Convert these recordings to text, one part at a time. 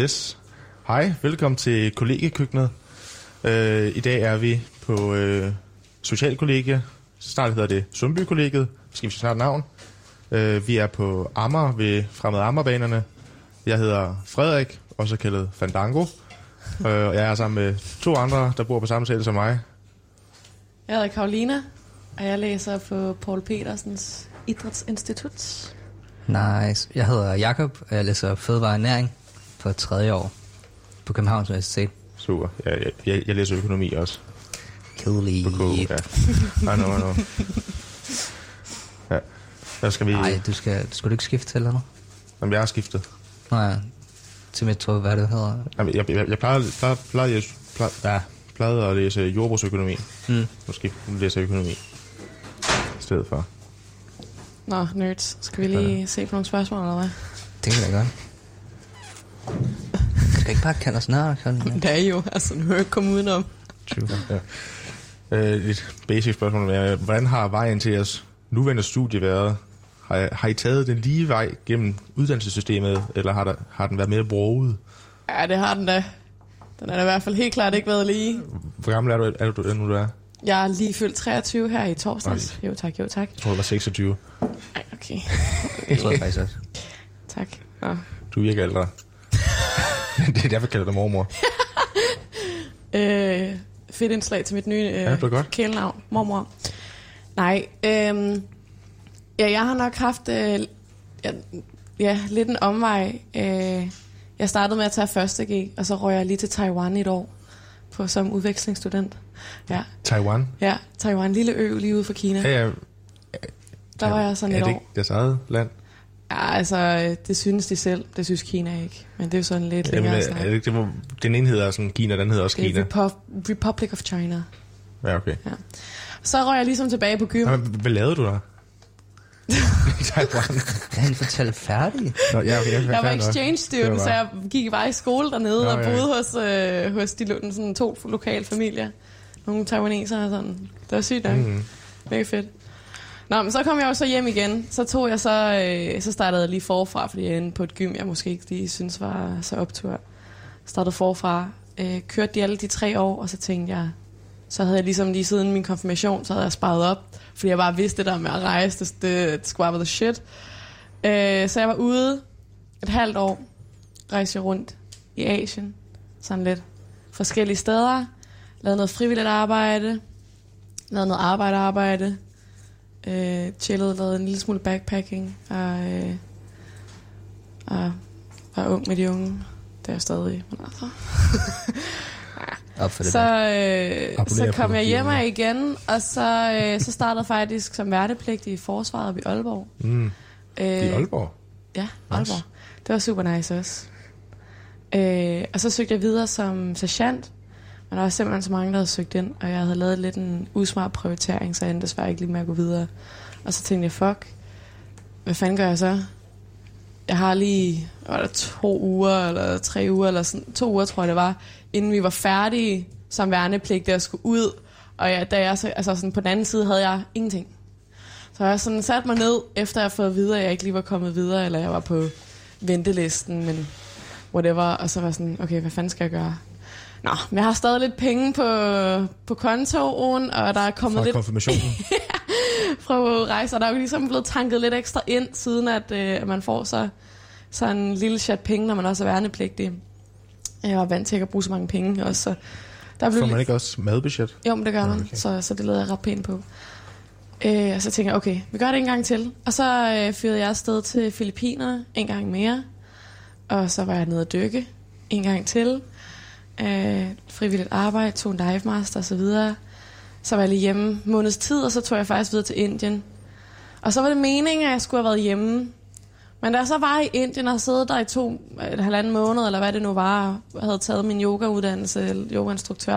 Yes. Hej, velkommen til kollegekøkkenet. Øh, I dag er vi på øh, Socialkollegie. Snart hedder det Sundby-kollegiet. Skal vi snart navn. Øh, vi er på Amager ved Fremad Amagerbanerne. Jeg hedder Frederik, også kaldet Fandango. Øh, og jeg er sammen med to andre, der bor på samme sæde som mig. Jeg hedder Karolina, og jeg læser på Paul Petersens Idrætsinstitut. Nice. Jeg hedder Jakob og jeg læser fødevare og næring på tredje år på Københavns Universitet. Super. Jeg, jeg, jeg, jeg læser økonomi også. Kedelig. På KU, ja. I know, I know. Ja. Skal vi... Nej, du skal, skal du ikke skifte til eller noget? Jamen, jeg har skiftet. Nej, til mit tog, hvad det hedder. Jamen, jeg, jeg, jeg plejede, plejede, plejede, jeg, plejede, ja, plejede at læse jordbrugsøkonomi. Mm. Måske læse økonomi. I stedet for. Nå, nerds. Skal vi lige ja. se på nogle spørgsmål, eller hvad? Det kan jeg godt. Du skal ikke bare kalde os sådan. Det er jo, altså nu er jeg ikke komme udenom. True. Ja. Øh, et basic spørgsmål er, hvordan har vejen til jeres nuværende studie været? Har, har I taget den lige vej gennem uddannelsessystemet, eller har, der, har den været mere broget? Ja, det har den da. Den er da i hvert fald helt klart ikke været lige. Hvor gammel er du, er du nu, du er? Jeg er lige fyldt 23 her i torsdags. Jo tak, jo tak. Jeg tror, du var 26. Ej, okay. Det tror jeg faktisk også. Tak. Nå. Du virker ældre. det er derfor, jeg kalder dig mormor. Øh, fedt indslag til mit nye øh, Ja, det kælenavn, mormor. Nej, øh, ja, jeg har nok haft øh, ja, ja, lidt en omvej. Øh, jeg startede med at tage første G, og så røg jeg lige til Taiwan i et år på, som udvekslingsstudent. Ja, Taiwan. ja, Taiwan, lille ø lige ude for Kina. Ja, ja. Der var jeg sådan er et det år. ikke deres eget land? Ja, altså, det synes de selv. Det synes Kina ikke. Men det er jo sådan lidt Jamen, længere er snak. det det, hvor den ene hedder sådan Kina, den hedder også Det Kina? er Repu- Republic of China. Ja, okay. Så røg jeg ligesom tilbage på gym. Nå, men Hvad lavede du der? I Taiwan? Kan han fortælle færdig? Nå, ja, okay, jeg, Jeg var exchange student, var så jeg gik bare i skole dernede Nå, og ja. boede hos, øh, hos de sådan to lokale familier. Nogle taiwanesere og sådan. Det var sygt nok. Mm. Mega fedt. Nå, men så kom jeg jo så hjem igen. Så tog jeg så, øh, så startede jeg lige forfra, fordi jeg endte på et gym, jeg måske ikke lige synes var så optur. Startede forfra. Øh, kørte de alle de tre år, og så tænkte jeg, så havde jeg ligesom lige siden min konfirmation, så havde jeg sparet op, fordi jeg bare vidste det der med at rejse, det, det, det skulle the shit. Øh, så jeg var ude et halvt år, rejste jeg rundt i Asien, sådan lidt forskellige steder, lavede noget frivilligt arbejde, lavede noget arbejde-arbejde, øh, chillede, lavede en lille smule backpacking, og, øh, og var ung med de unge. Det er jeg stadig, men altså. Op for det Så, øh, så kom jeg hjem igen, og så, øh, så startede jeg faktisk som værnepligtig i forsvaret i Aalborg. Mm. Øh, I Aalborg? Ja, Aalborg. Det var super nice også. Øh, og så søgte jeg videre som sergeant, men der var simpelthen så mange, der havde søgt ind, og jeg havde lavet lidt en usmart prioritering, så jeg endte desværre ikke lige med at gå videre. Og så tænkte jeg, fuck, hvad fanden gør jeg så? Jeg har lige, var det to uger, eller tre uger, eller sådan, to uger tror jeg det var, inden vi var færdige som værnepligtige og skulle ud. Og ja, da jeg så, altså sådan, på den anden side havde jeg ingenting. Så jeg sådan satte mig ned, efter jeg havde fået videre, at jeg ikke lige var kommet videre, eller jeg var på ventelisten, men whatever. Og så var jeg sådan, okay, hvad fanden skal jeg gøre? Nå, men jeg har stadig lidt penge på, på kontoen, og der er kommet Fra lidt konfirmationen? fra rejser. Der er jo ligesom blevet tanket lidt ekstra ind, siden at, øh, man får så, så en lille chat penge, når man også er værnepligtig. Jeg var vant til ikke at bruge så mange penge også, så der blev Får man ikke også madbudget? jo, men det gør man, okay. så, så det lavede jeg ret pænt på. Øh, og så tænker jeg, okay, vi gør det en gang til. Og så øh, fyrede jeg afsted til Filippinerne en gang mere. Og så var jeg nede at dykke en gang til. Øh, frivilligt arbejde, tog en dive master og så videre. Så var jeg lige hjemme måneds tid, og så tog jeg faktisk videre til Indien. Og så var det meningen, at jeg skulle have været hjemme. Men da jeg så var i Indien og sad der i to, et halvanden måned, eller hvad det nu var, og havde taget min yogauddannelse, yogainstruktør,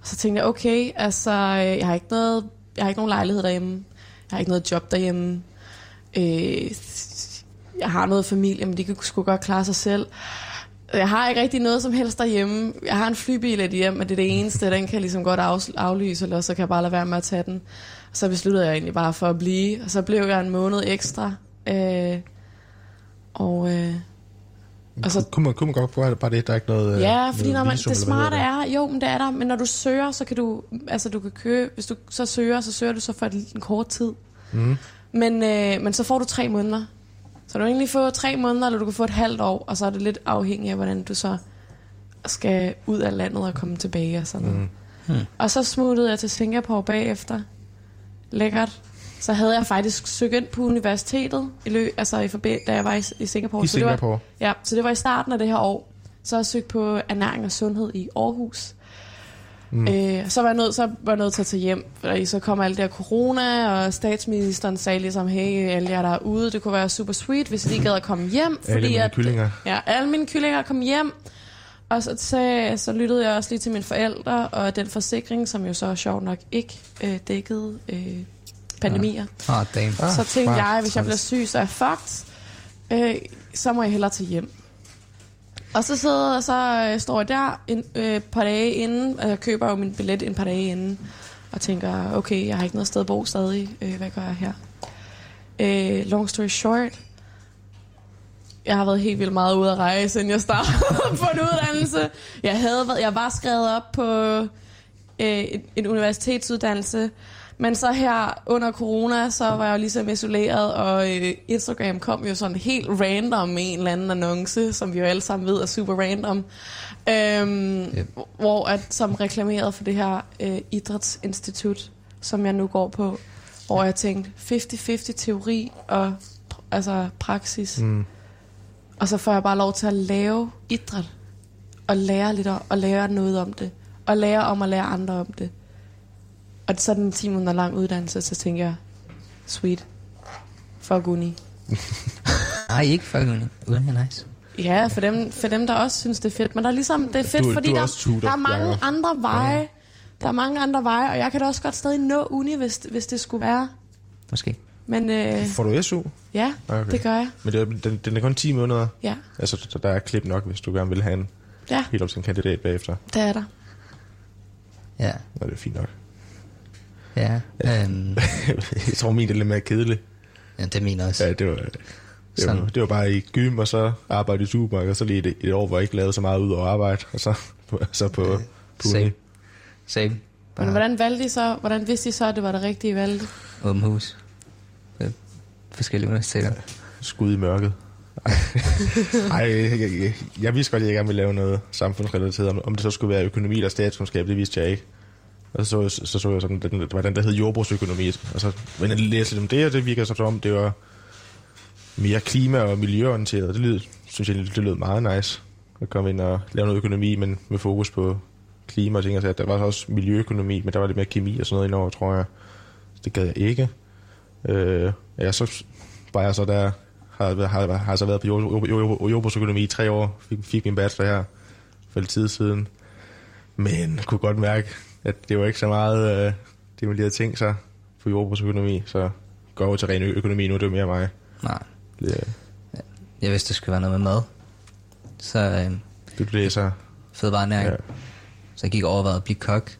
og så tænkte jeg, okay, altså, øh, jeg har ikke noget, jeg har ikke nogen lejlighed derhjemme. Jeg har ikke noget job derhjemme. Øh, jeg har noget familie, men de kan sgu godt klare sig selv. Jeg har ikke rigtig noget som helst derhjemme. Jeg har en flybillet hjem, men det er det eneste. Den kan ligesom godt af, aflyse, eller så kan jeg bare lade være med at tage den. Og så besluttede jeg egentlig bare for at blive. Og så blev jeg en måned ekstra. Øh, og, øh, Og så, Kunne man, kunne man godt gøre bare det? Der er ikke noget ja, noget fordi når man, visum, det smarte er, jo, men det er der, men når du søger, så kan du, altså du kan købe, hvis du så søger, så søger du så for en kort tid. Mm. Men, øh, men så får du tre måneder. Så du kan egentlig få tre måneder, eller du kan få et halvt år, og så er det lidt afhængigt af, hvordan du så skal ud af landet og komme tilbage og sådan noget. Mm. Hmm. Og så smuttede jeg til Singapore bagefter. Lækkert. Så havde jeg faktisk søgt ind på universitetet, i lø, altså i forbi- da jeg var i, i Singapore. I Så det var, Singapore. Ja, så det var i starten af det her år. Så har jeg søgt på ernæring og sundhed i Aarhus. Mm. Øh, så var jeg nødt, så var jeg nødt til at tage hjem, fordi så kom alt det her corona, og statsministeren sagde ligesom, hey, alle jer der er ude, det kunne være super sweet, hvis I lige gad at komme hjem. Alle mine at, kyllinger. Ja, alle mine kyllinger kom hjem. Og så, så, så lyttede jeg også lige til mine forældre, og den forsikring, som jo så sjovt nok ikke øh, dækkede øh, pandemier. Åh, oh, damn. Ah, Så tænkte smart. jeg, hvis jeg bliver syg, så er jeg fucked. Øh, så må jeg hellere til hjem. Og så sidder så øh, står jeg der en øh, par dage inden, og jeg køber jo min billet en par dage inden, og tænker, okay, jeg har ikke noget sted at bo stadig. Øh, hvad gør jeg her? Øh, long story short, jeg har været helt vildt meget ude at rejse, siden jeg startede på en uddannelse. Jeg, havde været, jeg var skrevet op på øh, en, en universitetsuddannelse, men så her under corona, så var jeg jo ligesom isoleret, og øh, Instagram kom jo sådan helt random med en eller anden annonce, som vi jo alle sammen ved er super random, øhm, Yep. hvor at, som reklamerede for det her øh, idrætsinstitut, som jeg nu går på, hvor jeg tænkte 50-50 teori og altså praksis. Mm. Og så får jeg bare lov til at lave idræt. Og lære lidt om, og lære noget om det. Og lære om at lære andre om det. Og så er den 10 måneder lang uddannelse, så tænker jeg, sweet. Fuck uni. Nej, ikke fucking uni. Uni er nice. Ja, for dem, for dem, der også synes, det er fedt. Men der er ligesom, det er fedt, Du- fordi du er der, tutor, der er mange Jacob. andre veje. Der er mange andre veje, og jeg kan da også godt stadig nå uni, hvis, hvis det skulle være. Måske. Men øh, Får du SU? ja, Okay. det gør jeg. Men det er, den, den er kun 10 måneder. Ja, Altså, så der er klip nok, hvis du gerne vil have en ja, helt op til en kandidat bagefter. det er der. Ja. Nå, det er fint nok. Ja. Øhm, jeg tror, min er lidt mere kedelig. ja, det er min også. Ja, det var, det var, Sådan. det var bare i gym, og så arbejde i supermarked, og så lige et, et år, hvor jeg ikke lavede så meget ud over arbejde, og så, så på, på same. Same. Men hvordan valgte I så? Hvordan vidste I så, at det var det rigtige valg? Åben hus. Ved forskellige universiteter. skud i mørket. Ej, Ej jeg, jeg, jeg, vidste godt, at jeg gerne ville lave noget samfundsrelateret. Om, om det så skulle være økonomi eller statskundskab, det vidste jeg ikke. Og så så, så, så jeg sådan, den, det var den, der hed jordbrugsøkonomi. Og så men jeg læste lidt om det, og det virker så som om, det var mere klima- og miljøorienteret. Det lyder, synes jeg, det lød meget nice at komme ind og lave noget økonomi, men med fokus på klima og ting. Altså, der var også miljøøkonomi, men der var lidt mere kemi og sådan noget indover, tror jeg. Det gad jeg ikke. Øh, ja, så var jeg så der, har, har, har så været på jordbrugsøkonomi i tre år, fik, fik min bachelor her for lidt tid siden. Men kunne godt mærke, at det var ikke så meget, øh, det man lige havde tænkt sig på jordbrugsøkonomi, så går over til ren økonomi nu, det er jo mere mig. Nej. Det, Jeg vidste, det skulle være noget med mad. Så det du læser. fødevarenæring. Ja. Så jeg gik over at blive kok.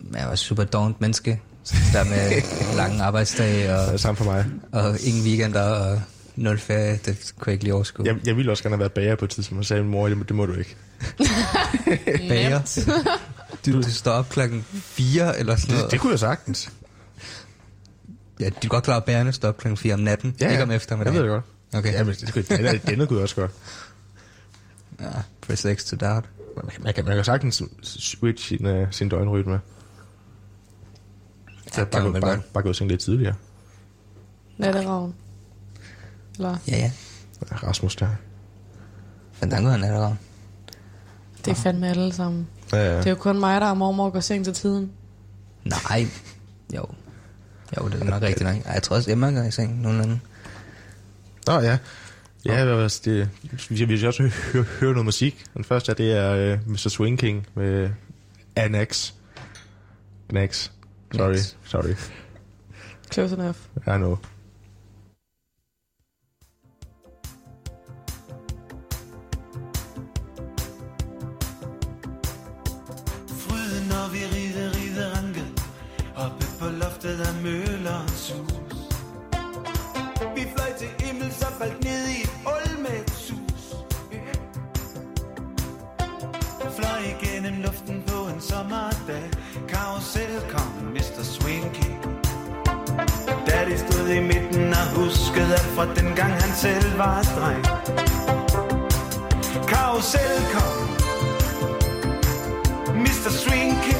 Men jeg var super dovent menneske. Der med lange arbejdsdage Det er og, samme for mig. og ingen weekender og nul ferie. Det kunne jeg ikke lige overskue. Jeg, jeg ville også gerne have været bager på et tidspunkt, så sagde min mor, det, må- det må du ikke. Bager. Du, du står op klokken 4 eller sådan Det, noget. det kunne jeg sagtens. Ja, du er godt klar, at bærerne står op klokken 4 om natten. Ja, ikke om Jeg eftermiddagen. ved det godt. Okay. Ja, men det, det, det, det, det kunne jeg også godt. Ja, press X to doubt. Man, man, kan, man kan sagtens switch sin, uh, sin døgnrytme. Så Ja, bare, kan gå, bare, godt. bare gå i seng lidt tidligere. Natteravn. Eller, Ja, ja. Ja, Rasmus der. Fandango er natteravn. det er fandme alle sammen. Ja, ja. Det er jo kun mig, der er mormor går seng til tiden. Nej. Jo. Jo, det er nok rigtigt nok. Ej, jeg tror også, Emma går i seng nogenlunde. Nå ja. Ja, hvad var det? Vi vi skal også høre, høre noget musik. Den første er, det er uh, Mr. Swing King med Annex. Gnax. Sorry, Gnax. sorry. Close enough. I know. faldt ned i et hul med et Fløj igennem luften på en sommerdag Karusel kom Mr. Swinky King Da de stod i midten og huskede alt fra dengang han selv var dreng Karusel kom Mr. Swinky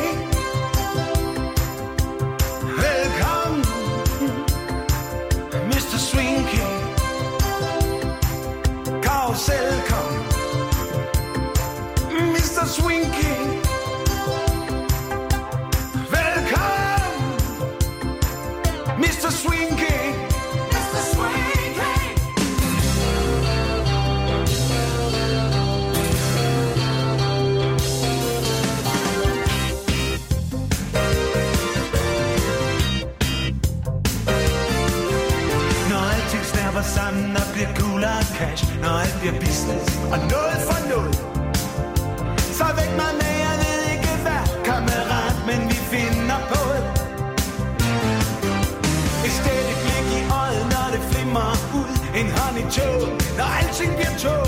cash Når alt bliver business. Og noget for noget. Så væk mig med, jeg ved ikke hvad Kammerat, men vi finder på det. Et stille blik i øjet, når det flimmer ud. En hånd i tog, når alting bliver tog.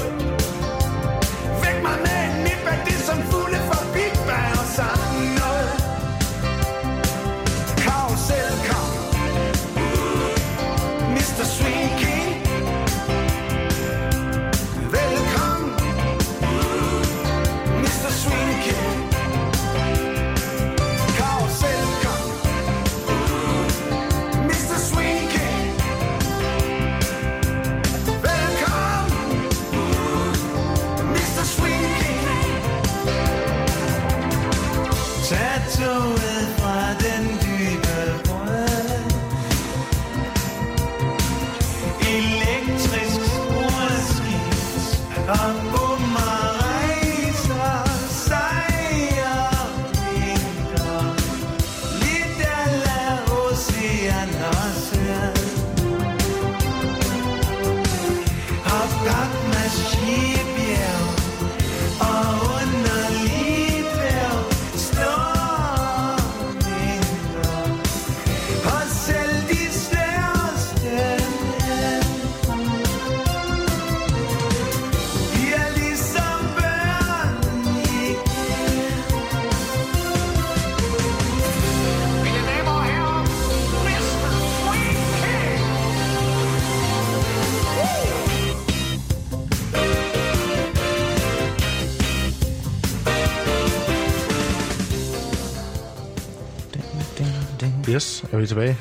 Vi tilbage?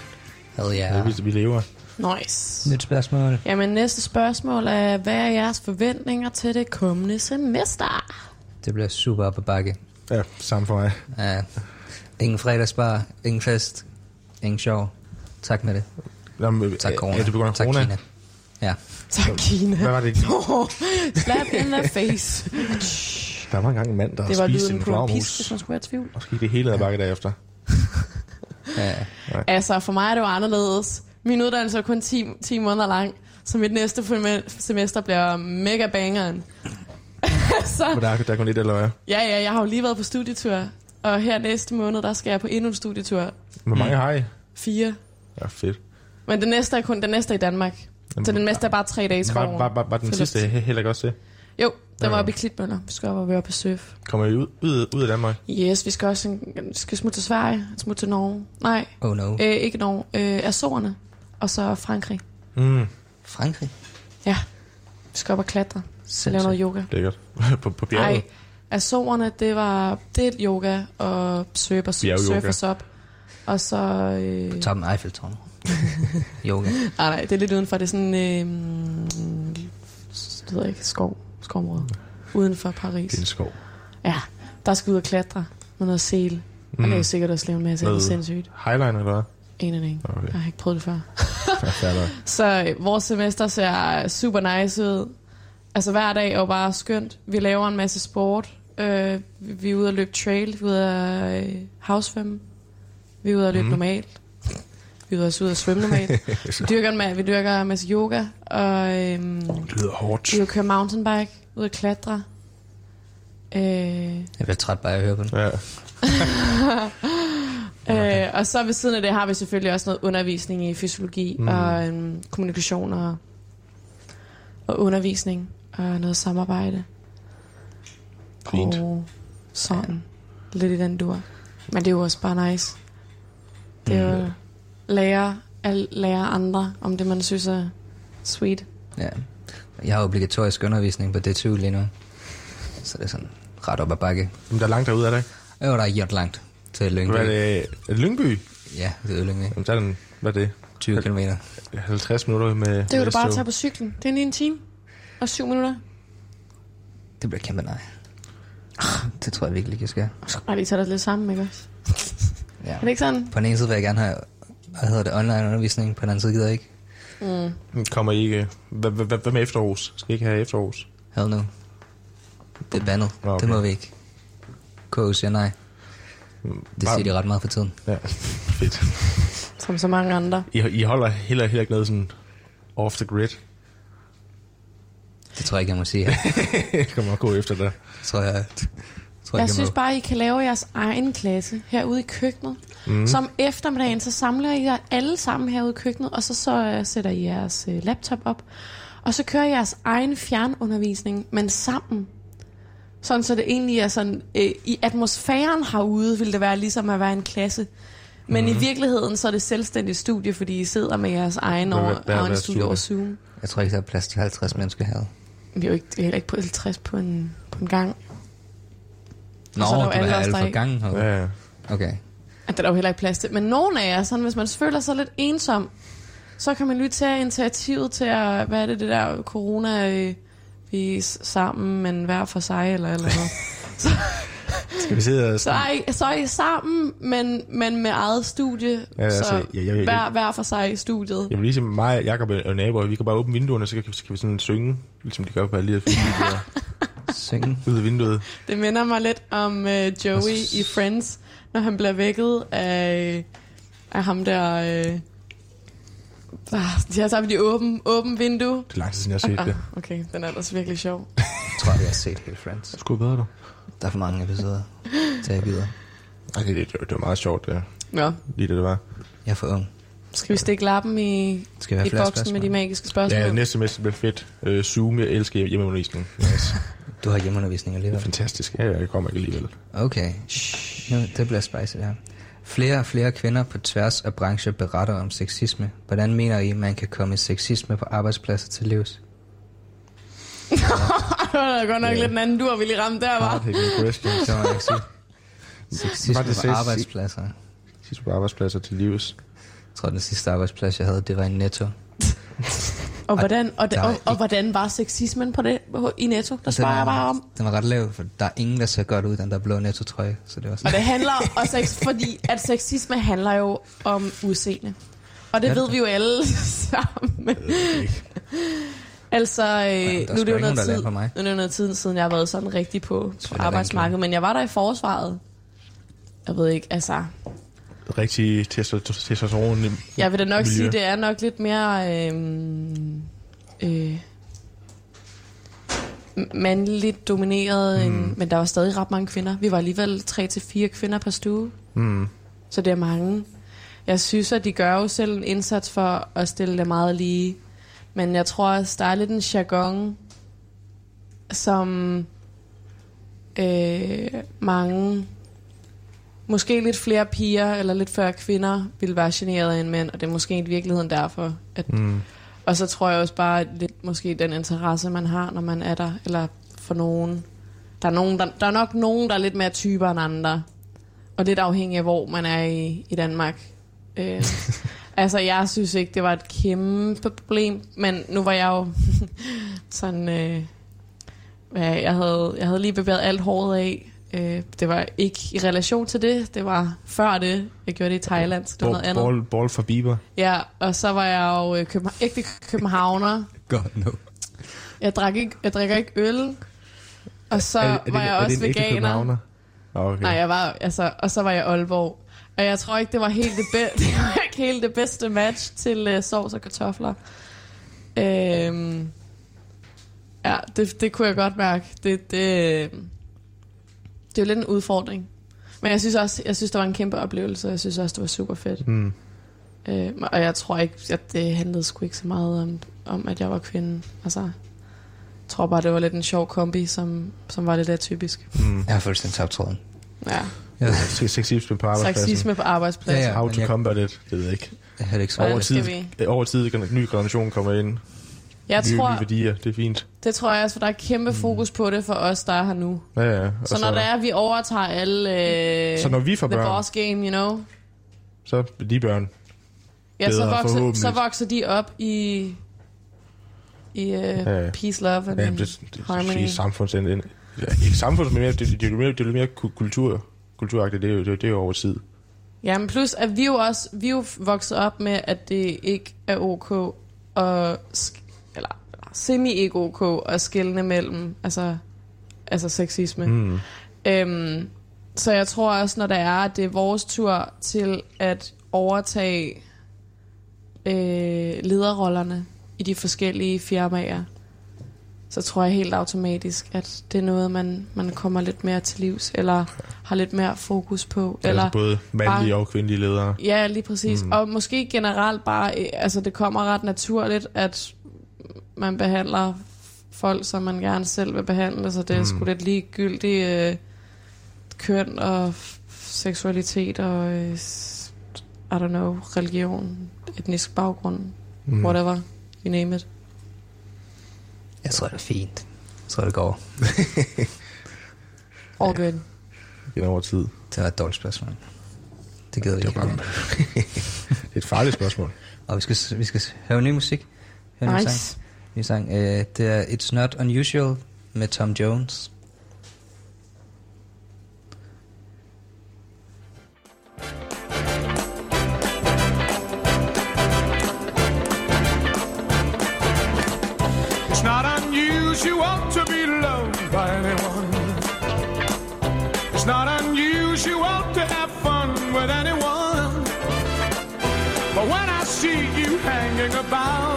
Hell Ja. yeah. Vi, vi lever. Nice. Nyt spørgsmål. Jamen, næste spørgsmål er, hvad er jeres forventninger til det kommende semester? Det bliver super op ad bakke. Ja, samme for mig. Uh, ingen fredagsbar, ingen fest, ingen sjov. Tak med det. Jamen, Tak corona. Ja, det begynder tak corona. Kina. Ja. Tak, Kina. Hvad var det? Oh, slap in the face. Der var engang en mand, der Det var spiste lyden en på en pis, hvis man skulle være i tvivl. Og så gik det hele ad bakke derefter. Ja. Altså, for mig er det jo anderledes. Min uddannelse er kun 10, 10 måneder lang, så mit næste semester bliver mega bangeren. så, Men der, er- der er kun et eller hvad? ja, ja, jeg har jo lige været på studietur, og her næste måned, der skal jeg på endnu en studietur. Hvor mange har I? Fire. Ja, fedt. Men den næste er kun den næste er i Danmark. Så den næste er bare tre dage i Var, skoven. var, var, var den Så sidste heller ikke også det? Jo, den var Ja. oppe i Klitmøller. Vi skal op og være på surf. Kommer I ud, ud, ud af Danmark? Yes, vi skal også en, vi skal smutte til Sverige, smutte til Norge. Nej, Oh no. øh, ikke Norge. Øh, Azorerne. Og så Frankrig. Mm, Frankrig? Ja, vi skal op og klatre. Så lave noget yoga. lækkert. på, på bjerget? Nej, Azorerne, det var det er yoga og surf og Bjergyoga. surf og sop. Og så... Øh, Toppen af Eiffeltårn. Yoga. nej, nej, det er lidt udenfor. Det er sådan... Øh, det ved jeg ikke, skov, skovområde. Uden for Paris. Det er en skov. Ja, der skal ud og klatre med noget sel. Mm. Og det er sikkert også lave en masse andet sindssygt. Highline eller hvad? En af en. Okay. Jeg har ikke prøvet det før. Så øh, vores semester ser super nice ud. Altså hver dag er jo bare skønt. Vi laver en masse sport. Øh, vi, er ude at løbe trail. Vi er ude at øh. Vi er ude at løbe mm. normalt. Vi er også ude at svømme normalt. vi, dyrker en, ma- vi dyrker en masse yoga. Og øhm, Det lyder hårdt. vi er ude at køre mountainbike. Ude at klatre. Øh, Jeg bliver træt bare af at høre på den. Ja. Øh, og så ved siden af det har vi selvfølgelig også noget undervisning i fysiologi mm. og øhm, kommunikation og, og undervisning og noget samarbejde. Fint. Og sådan. Lidt i den dur. Men det er jo også bare nice. Det er jo Mm. Lære at lære andre om det, man synes er sweet. Ja. Jeg har obligatorisk undervisning på DTU lige nu. Så det er sådan ret op ad bakke. Jamen, der er langt derude, er der ikke? Jo, der er hjert langt til Lyngby. Hvad er det? Er det Lyngby? Ja, det er Lyngby. Jamen, der er den, hvad er det? 20 km. 50 minutter med Det er jo med bare at tage på cyklen. Det er lige en time og syv minutter. Det bliver kæmpe nej. Det tror jeg virkelig ikke, jeg skal. Og så bare lige tage det lidt sammen, ikke også? Ja. Er det ikke sådan? På den ene side vil jeg gerne have hvad hedder det, online undervisning, på den anden side gider jeg ikke. Mm. Kommer I ikke... Hvad, hvad, hvad- med efterårs? Skal I ikke have efterårs? Hell no. Det er bandet. Okay. Det må vi ikke. KU siger nej. Det siger de ret meget for tiden. Ja, fedt. Som så mange andre. I, I holder heller, heller ikke noget sådan off the grid. Det tror jeg ikke, jeg må sige kommer nok gå efter det. Det tror jeg, Jeg ikke, synes bare, I kan lave jeres egen klasse herude i køkkenet. Mm. Som eftermiddagen, så samler I jer alle sammen herude i køkkenet, og så, så uh, sætter I jeres uh, laptop op. Og så kører I jeres egen fjernundervisning, men sammen. Sådan så det egentlig er sådan, øh, i atmosfæren herude vil det være ligesom at være en klasse. Men mm. i virkeligheden så er det selvstændigt studie, fordi I sidder med jeres egen, over, hver egen studie over. Zoom. Jeg tror ikke, der er plads til 50 mennesker her. Vi er jo ikke, er heller ikke på 50 på en, på en gang. Nå, så er der jo alle os, der for ikke- gangen. Ja, ja. Okay. At der er jo heller ikke plads til. Men nogen af jer, sådan, hvis man føler sig lidt ensom, så kan man lige tage initiativet til at, hvad er det, det der corona, øh, vi er sammen, men hver for sig, eller eller noget. Skal vi sidde og... så, er I, så er I sammen, men, men med eget studie, Ja, ja, altså, så jeg- jeg- jeg- hver, hver for sig i studiet. Jeg vil lige sige, mig, Jacob og naboer, vi kan bare åbne vinduerne, så kan, kan vi sådan synge, ligesom de gør på alle de her Synge. ud af vinduet. Det minder mig lidt om uh, Joey i Friends, når han bliver vækket af, af ham der... Ah, de har sammen i åben, åben vindue. Det er lang tid siden, jeg har set det. Ah, okay, den er ellers virkelig sjov. Jeg tror, jeg har set hele Friends. Det skulle bedre, du. Der er for mange episoder, til jeg gider. Ej, det, det, det var meget sjovt, det, Ja. lige det, det var. Jeg er for ung. Skal vi stikke lappen i, Skal vi i boksen med spørgsmål? de magiske spørgsmål? Ja, næste semester bliver fedt. Øh, Zoom, jeg elsker hjemmeundervisning. Yes. Du har hjemmeundervisning Det er alligevel. fantastisk. Ja, jeg kommer ikke alligevel. Okay. Shh. Nu, det bliver spicy det her. Flere og flere kvinder på tværs af brancher beretter om sexisme. Hvordan mener I, man kan komme sexisme på arbejdspladser til livs? det var godt nok Ja. lidt en anden dur, vi lige ramte der, var. Det jeg ikke sige. Sexisme Var det på arbejdspladser. Jeg Sidst på arbejdspladser til livs. tror, den sidste arbejdsplads, jeg havde, det var i Netto. Og hvordan, og, der er og, og, ikke- hvordan var sexismen på det i Netto? Der spørger jeg bare om. Den var ret lav, for der er ingen, der ser godt ud, den der blå Netto-trøje. Så det var Og sådan. det handler, og sex, fordi at sexisme handler jo om udseende. Og det Ja, ved det- vi jo alle sammen. Altså, øh, nu er det jo noget tid, nu er det jo noget tid siden, jeg har været sådan rigtig på, på arbejdsmarkedet. Men jeg var der i forsvaret. Jeg ved ikke, altså... Rigtig testo- testosteron. Jeg vil da nok miljø. sige, det er nok lidt mere... Øh, øh, mandligt domineret, mm. end, men der var stadig ret mange kvinder. Vi var alligevel 3-4 kvinder per stue. Mm. Så det er mange. Jeg synes, at de gør jo selv en indsats for at stille det meget lige. Men jeg tror også, der er lidt en jargon, som øh, mange, måske lidt flere piger eller lidt færre kvinder vil være generet end mænd, og det er måske i virkeligheden derfor. At, Mm. og så tror jeg også bare at lidt måske den interesse, man har, når man er der, eller for nogen. Der er, nogen, der, der er nok nogen, der er lidt mere typer end andre. Og lidt afhængig af, hvor man er i, i Danmark. Øh, altså, jeg synes ikke, det var et kæmpe problem. Men nu var jeg jo sådan... Øh, jeg, havde, jeg havde lige bevæget alt håret af. Øh, det var ikke i relation til det. Det var før det. Jeg gjorde det i Thailand, så det var noget andet. ball, ball for Bieber. Ja, og så var jeg jo øh, københa- ægte københavner. God no. Jeg, drak ikke, jeg drikker ikke øl. Og så Er- er var det- jeg er det også ægte veganer. Okay. Nej, jeg var, altså, og så var jeg Aalborg. Og jeg tror ikke, det var helt det, be- det, var ikke helt det bedste match til uh, sovs og kartofler. Øhm, ja, det, det kunne jeg godt mærke. Det, det, det er jo lidt en udfordring. Men jeg synes også, jeg synes, det var en kæmpe oplevelse. Jeg synes også, det var super fedt. Mm. Øh, og jeg tror ikke, at det handlede sgu ikke så meget om, om at jeg var kvinde. Altså, jeg tror bare, det var lidt en sjov kombi, som, som var lidt atypisk. Mm. Jeg har fuldstændig tabt tråden. Ja. Ja. Se- Sexisme på arbejdspladsen. Sexisme på arbejdspladsen. Ja, Ja. How to jeg- combat it, det ved jeg ikke. Jeg havde ikke Over tid, over tid, en ny generation kommer ind. Jeg tror, værdier, det er fint. det tror jeg også, for der er kæmpe fokus på det for os, der er her nu. Ja, ja. Så når det er, vi overtager alle øh, så når vi får the børn, boss game, you know, så de børn. ja, så vokser, så vokser de op i, i uh, Ja, ja. peace, love and Ja, det, det, det, harmony. det samfundsændring. Ja, ikke samfunds, men mere, det, det, det, er mere, det er mere ku- kultur, kulturagtigt. Det er jo, det, det er over tid. Ja, men plus, at vi jo også vi jo vokset op med, at det ikke er ok at, sk- eller, eller semi-ikke ok at skille mellem, altså, altså sexisme. Mm. Øhm, så jeg tror også, når det er, at det er vores tur til at overtage øh, lederrollerne i de forskellige firmaer, så tror jeg helt automatisk, at det er noget, man, man kommer lidt mere til livs, eller har lidt mere fokus på. Eller, Eller, altså både mandlige og kvindelige ledere. ja, lige præcis. Mm. Og måske generelt bare, øh, altså det kommer ret naturligt, at man behandler folk, som man gerne selv vil behandle, så det er Mm. sgu lidt ligegyldigt øh, køn og seksualitet og, øh, I don't know, religion, etnisk baggrund, mm. whatever, you name it. Jeg tror, det er fint. Jeg tror, det går. All good. Igen over tid. Det var et dårligt spørgsmål. Det gider vi Det ikke. er, bare, det er et farligt spørgsmål. Og vi skal, vi skal høre ny musik. Høre ny sang. Ny sang. Uh, det er It's Not Unusual med Tom Jones. It's not unusual to be loved by anyone. It's not unusual to have fun with anyone. But when I see you hanging about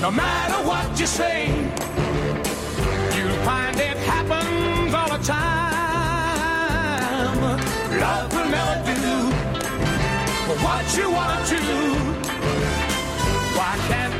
No matter what you say, you'll find it happens all the time. Love will never do what you wanna do. Why can't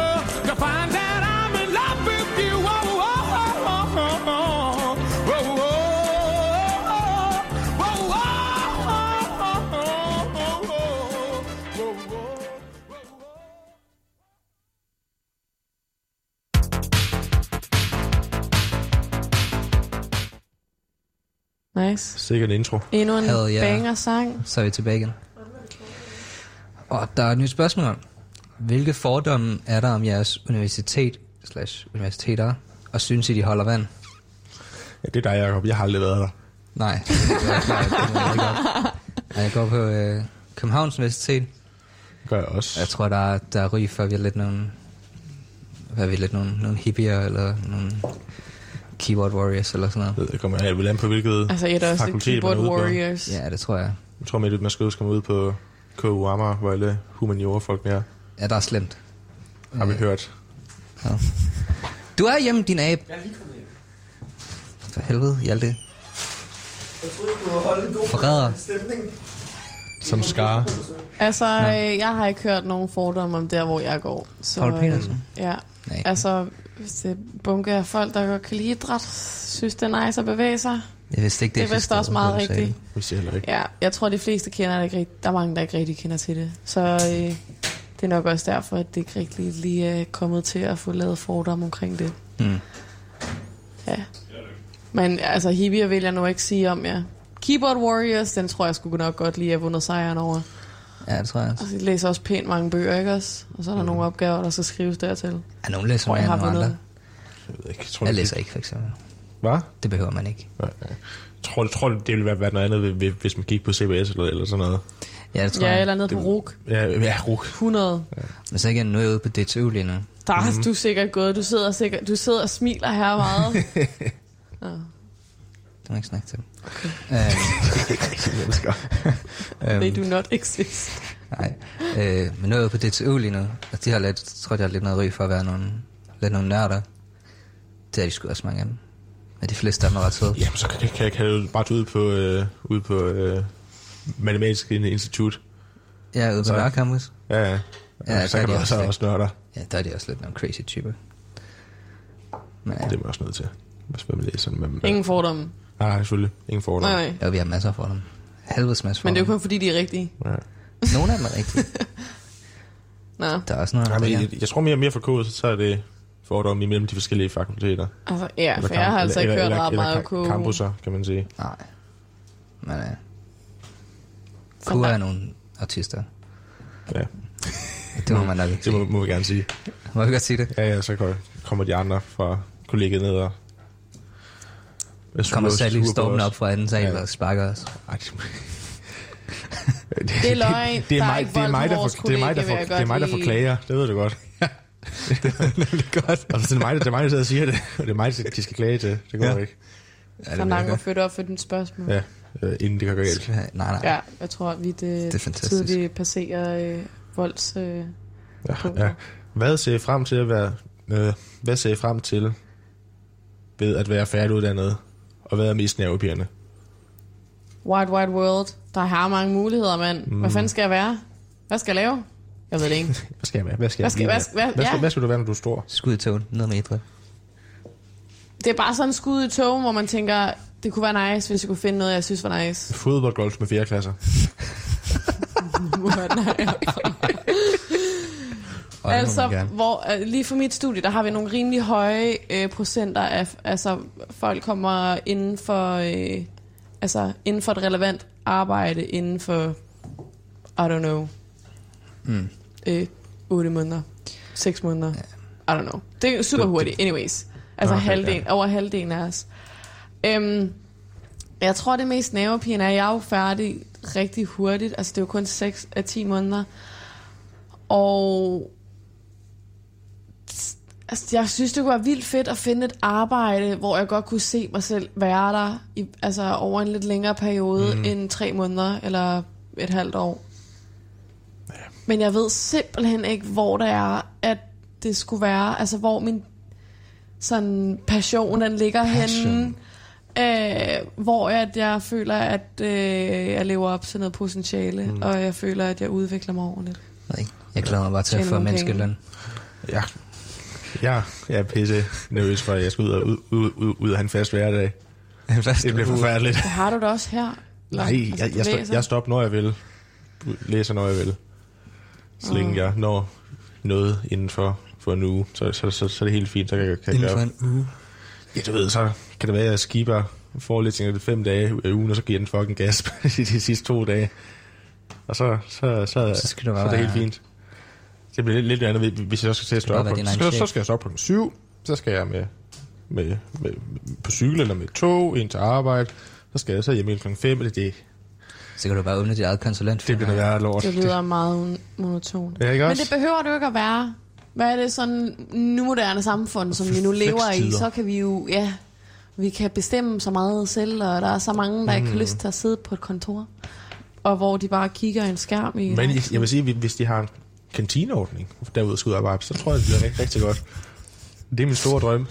Nice. Sikkert intro. Endnu en Hell yeah. banger-sang. Så er vi tilbage igen. Og der er et nyt spørgsmål. Hvilke fordomme er der om jeres universitet slash universiteter, og synes I, de holder vand? Ja, det er dig, Jacob. Jeg har aldrig været der. Nej, det er klart, det Jeg går på øh, Københavns Universitet. Det gør jeg også. Jeg tror, der er, der er ry for, at vi er lidt nogle... Hvad er vi lidt? Nogle, nogle hippier, eller nogle keyboard warriors, eller sådan noget. Jeg det kommer jeg vel an på, hvilket Altså, et af også fakultet, man keyboard er ude på. warriors. Ja, det tror jeg. Jeg tror, at man skal skal man ud på KU Amager, hvor alle humaniora-folk er. Ja, der er slemt. Har vi Øh, hørt. Ja. Du er hjemme, din abe. For helvede, Hjalte. Jeg troede, du holde en god Forræder. stemning. Som skar. Altså, øh, jeg har ikke hørt nogen fordomme om der, hvor jeg går. Så, Paul øh, Petersen? Ja, Nej. altså, hvis det bunke af folk, der godt kan lide idræt, synes det er nice at bevæge sig. Jeg vidste ikke, det Det er vist også meget rigtigt. Ikke. Ja, jeg tror, de fleste kender det ikke rigtigt. Der er mange, der ikke rigtig kender til det. Så øh, det er nok også derfor, at det ikke rigtig lige er kommet til at få lavet fordomme omkring det. Hmm. Ja. Men altså, hippier vil jeg nu ikke sige om, ja. Keyboard Warriors, den tror jeg skulle nok godt lige have vundet sejren over. Ja, det tror jeg også. Altså, de læser også pænt mange bøger, ikke også? Og så er der mm. nogle opgaver, der skal skrives dertil. Ja, nogen læser mere end har nogle andre. vundet. Jeg, ved ikke, jeg tror, Jeg det- læser ikke, for eksempel. Hvad? Det behøver man ikke. Nej, nej. Jeg tror, tror, det ville være, være noget andet, hvis man gik på CBS eller, eller sådan noget. Ja, det tror Ja, jeg. eller nede på RUK. Ja, ja RUK. 100. Men så igen, nu er jeg ude på DTU lige nu. Der har mm. du sikkert gået. Du sidder, sikkert, du sidder og smiler her meget. Nå. Det må jeg ikke snakke til. Okay. mennesker. They do not exist. nej. Øh, men nu er jeg ude på DTU lige nu, og de har lidt, jeg tror, har lidt noget ry for at være nogle, lidt nogle nørder. Det er de sgu også mange af dem. Men de fleste af dem er ret søde. Jamen, så kan, kan, kan du bare tage ud på, øh, ud på øh, Matematisk Institut. Jeg er ude på Nørrecampus. Ja, ja. Ja, ja så er kan du også også, nørder. Ja, der er de også lidt nogle crazy typer. Men ja, Det er man også nødt til. Hvis man læser med. Ingen fordomme. Nej, nej, selvfølgelig. Ingen fordomme. Nej, nej. ja, vi har masser for dem. Helvedes masse for Men det er jo kun fordi, de er rigtige. Ja. Nogle af dem er rigtige. Nå, Der er også noget, Nej, der men er. jeg, jeg tror mere, mere for K, så er det fordomme imellem de forskellige fakulteter. altså, ja, Eller for jeg har altså ikke eller, hørt eller, ret meget KU. campusser, kan man sige. Nej. Men Q der- er nogle artister. Ja, Det må man nok ikke det må, må vi gerne sige. Må vi godt sige det? Ja, ja, så ko- kommer de andre fra kollegiet ned og... Jeg Kommer Sally stormen op fra anden sal Ja. og sparker os. Det- Det er løgn. Det Der er er mig, det er mig, der for, det er mig, der for, det er mig, der forklager. Det ved du godt. det er nemlig godt. Altså, det er mig, der, det er mig, der sidder og siger det. Og det er mig, de skal klage til. Det går Ja. ikke. Ja, Fandango var født op for dit spørgsmål. Ja, øh, inden det går galt. Nej, nej. Ja, jeg tror, vi det, Det er fantastisk. tidligt passerer øh, volds... Øh, Ja, punkter. ja. Hvad ser I frem til at være... Øh, hvad ser I frem til ved at være færdiguddannet? Og hvad er mest nervepirrende? Wide, wide world. Der har mange muligheder, mand. Mm. Hvad fanden skal jeg være? Hvad skal jeg lave? Jeg ved det ikke. Hvad skal jeg være? Hvad skal, Hvad skal- jeg blive? hvad skal- hvad- hvad, skal, ja. hvad skal du være, når du er stor? Skud i togen, ned med idræt. Det er bare sådan en skud i tog, hvor man tænker, det kunne være nice, hvis jeg kunne finde noget, jeg synes var nice. Fodboldgolf med fjerde klasser. Og det altså, hvor, øh, lige for mit studie, der har vi nogle rimelig høje øh, procenter af, altså folk kommer inden for, øh, altså inden for et relevant arbejde, inden for, I don't know, Mm. øh, 8 måneder, 6 måneder, I don't know. Det er super hurtigt, anyways. Altså Okay, halvdelen, over halvdelen af os. Øhm, jeg tror, det mest nervepirrende er, at jeg er jo færdig rigtig hurtigt. Altså, det er jo kun 6 af 10 måneder. Og altså, jeg synes, det kunne være vildt fedt at finde et arbejde, hvor jeg godt kunne se mig selv være der i, altså, over en lidt længere periode mm. end tre måneder eller et halvt år. Men jeg ved simpelthen ikke, hvor det er, at det skulle være. Altså, hvor min sådan passion, den ligger Passion. henne. Øh, hvor at jeg føler, at øh, jeg lever op til noget potentiale, mm. og jeg føler, at jeg udvikler mig ordentligt. Ikke. Jeg glæder mig bare til at få menneskeløn. Ja. Ja, jeg er pisse nervøs for, at jeg skal ud og, ud, ud, ud, ud og have en fast hverdag. Det bliver forfærdeligt. Det har du da også her. Nej, Altså, jeg, jeg, læser. jeg stopper, når jeg vil. Læser, når jeg vil. Så længe jeg når noget inden for, for en uge, så, så, så, så er det helt fint. Så kan jeg, kan jeg Inden for gøre. en uge. Ja, du ved, så kan det være, at jeg skiber forelæsninger det fem dage i ugen, og så giver den fucking gas i de sidste to dage. Og så, så, så, Så skal du så bare er det helt være- fint. Det bliver lidt, lidt andet, hvis jeg så skal til at stå op. klokken- din Så, så skal jeg stå op klokken syv. Så skal jeg med, med, med, på cykel eller med tog ind til arbejde. Så skal jeg så hjem klokken 5, eller det, Så kan du bare åbne dit eget konsulent. det bliver noget værre lort. Det lyder meget monotont. Ja, ikke Men også? det behøver jo ikke at være. Hvad er det sådan nu moderne samfund, som vi nu lever i, så kan vi jo, ja, vi kan bestemme så meget selv, og der er så mange, der ikke Mm. har lyst til at sidde på et kontor, og hvor de bare kigger i en skærm i Men jeg, vil sige, hvis de har en kantineordning derude skal ud og arbejde, så tror jeg, det bliver rigtig, rigtig godt. Det er min store drøm.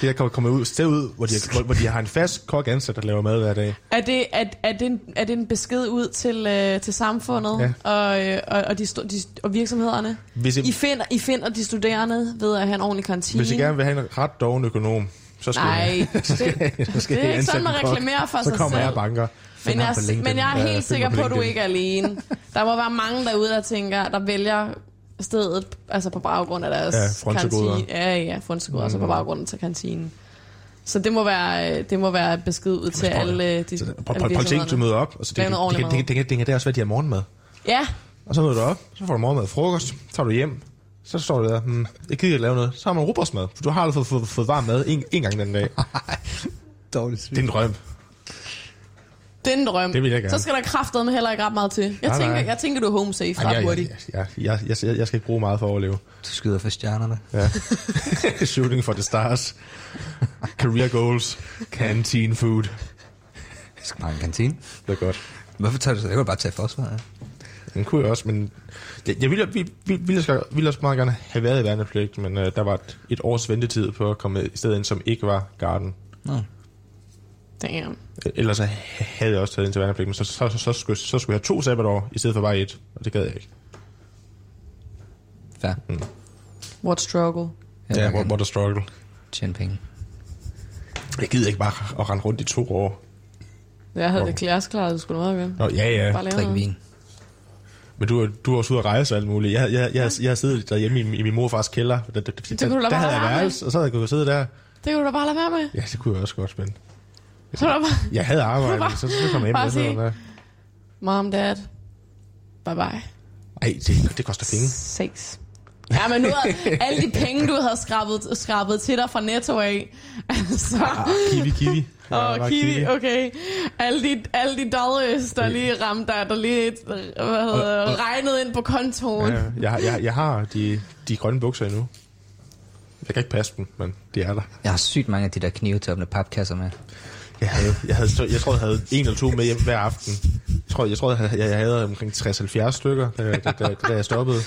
Det er at komme- ud, sted ud, hvor de, hvor, hvor de har en fast kok ansat, der laver mad hver dag. Er det, er, er, det en, er det en besked ud til, øh, til samfundet Ja. og, øh, og, og, de, de, og virksomhederne? Hvis I, I finder, I finder de studerende ved at have en ordentlig kantine? hvis I gerne vil have en ret doven økonom, så skal Nej, I, det, så skal det er ikke sådan, man reklamerer for Så sig kommer selv. jeg og banker. Men jeg, men jeg er helt sikker på, at du ikke er alene. Der må være mange derude, der tænker, der vælger stedet altså på baggrund af deres Ja, kantine. Ja, ja, frynsegoder, mm. altså på baggrund af kantinen. Så det må være, det må være besked ud til alle de prøv, at tænke, du møder op, og så det, det, det, det, det, det, det, det også være, de har morgenmad. Ja, Og så møder du op, så får du morgenmad og frokost, så tager du hjem, så står du der, hmm, jeg gider ikke lave noget, så har man robotsmad, for du har aldrig fået, fået, fået varm mad en, en gang den dag. Dårligt Det er en drøm. Det er en drøm. Det vil jeg gerne. Så skal der kraftedeme heller ikke ret meget til. Jeg, Nej, tænker, nej. jeg tænker, du er home safe ret jeg, hurtigt. jeg, jeg, jeg, jeg, jeg skal ikke bruge meget for at overleve. Du skyder for stjernerne. Ja. Shooting for the stars. Career goals. Canteen food. Jeg skal bare en kantine. Det er godt. Hvorfor tager du så? Jeg kunne bare tage forsvaret. Den kunne jeg også, men... Jeg, jeg ville, ville, ville, ville, også, meget gerne have været i værnepligt, men uh, der var et, et års ventetid på at komme i stedet ind, som ikke var garden. Nå. Damn. Ellers så havde jeg også taget ind til værnepligt, men så, så, så, så, skulle, så skulle jeg have to sabbatår, i stedet for bare et, og det gad jeg ikke. Fair. What struggle. Ja, vil what, what a struggle. Tjene penge. Jeg gider ikke bare at rende rundt i to år. Jeg havde det klarsklaret, du skulle meget gerne. Nå, ja, ja. Bare Drik noget. vin. Men du, er- du er også ude at rejse og alt muligt. Jeg, jeg, jeg, jeg har siddet derhjemme i, i min morfars kælder. Der, der, der, kunne du da der bare havde jeg være med. værelse, og så havde jeg kunnet sidde der. Det kunne du da bare lade være med. Ja, det kunne jeg også godt spænde. Så var der bare, Jeg havde arbejde, Bare- så, så kom jeg hjem. bare og sådan sige- der. mom, dad, bye bye. Ej, det, det koster penge. Sex. Ja, men nu er alle de penge, du havde skrabet, skrabet til dig fra Netto af. Altså, Ah, kiwi, kiwi. Åh, oh, bare kiwi, okay. Alle de, alle de dollars, der lige ramte dig, der lige hvad hedder, regnet ind på kontoen. Ja, jeg, har- jeg, jeg har de, de grønne bukser endnu. Jeg kan ikke passe dem, men de er der. Jeg har sygt mange af de der knive til at åbne papkasser med. Jeg, havde, jeg, havde, jeg tror, jeg havde en eller to med hjem hver aften. Jeg tror, jeg, tror, jeg, havde, jeg havde omkring 60-70 stykker, da, da, da, da jeg stoppede.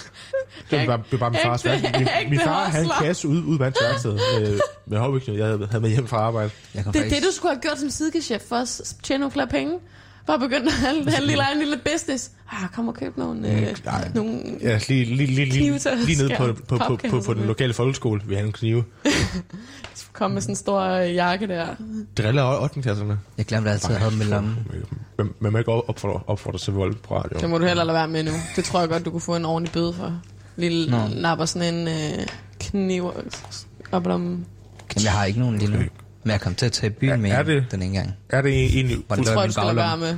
Det var bare, det var bare min fars værk. Min, min far havde en kasse ude, ude blandt værkstedet med, med hobbykniv, jeg havde, havde med hjem fra arbejde. Jeg Det er faktisk... det, du skulle have gjort som sidegeschæft for at tjene nogle flere penge. Bare begyndt at have, have en lille, en lille business. Ah, kom og køb nogle... Øh, nej. nogle Ja, lige, lige, lige, lige, Knive til at lige nede på, på, på, på, på den med. lokale folkeskole. Vi havde en knive. kom med sådan en stor øh, jakke der. Driller 8. klasserne. Jeg glemte altid at have dem i lommen. Men man må ikke opfordre, opfordre til vold på radio. Det må du heller lade være med nu. Det tror jeg godt, du kunne få en ordentlig bøde for. Lille napper sådan en øh, kniv op om... Jamen, jeg har ikke nogen lige nu. Men jeg kom til at tage byen Er- med er en, det- den ene gang. Er det egentlig, Var Det det tror jeg, min du skal lade være med.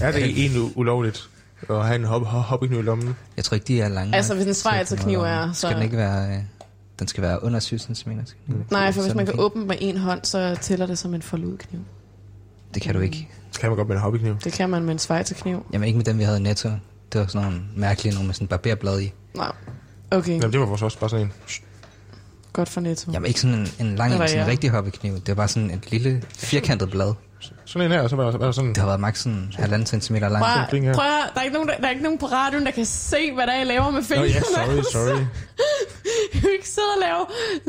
er det egentlig ulovligt at have en hop, hop, i lommen? Jeg tror ikke, de er lange. Altså, hvis en ud af. er, Skal så- den ikke være... øh, Den skal være under 7 cm. Nej, for hvis man kan åbne med en hånd, så tæller det som en forludkniv. Det kan du ikke. Så kan man godt med en hobbykniv. Det kan man med en schweizerkniv. Jamen ikke med dem, vi havde i Netto. Det var sådan nogle mærkelige nogle med sådan barberblad i. Nej. Okay, Jamen, det var vores også bare sådan en. Godt for Netto. Jamen ikke sådan en, en lang, Eller en, sådan en ja. rigtig hobbykniv. Det var bare sådan et lille firkantet blad. Sådan en her, og så var der, var sådan... Det har været maks sådan halvanden centimeter lang. Prøv, prøv der er, ikke nogen, der, der er ikke nogen på radioen, der kan se, hvad der er, I laver med Nå, fingrene. ja, sorry, sorry. Du kan ikke sidde og lave,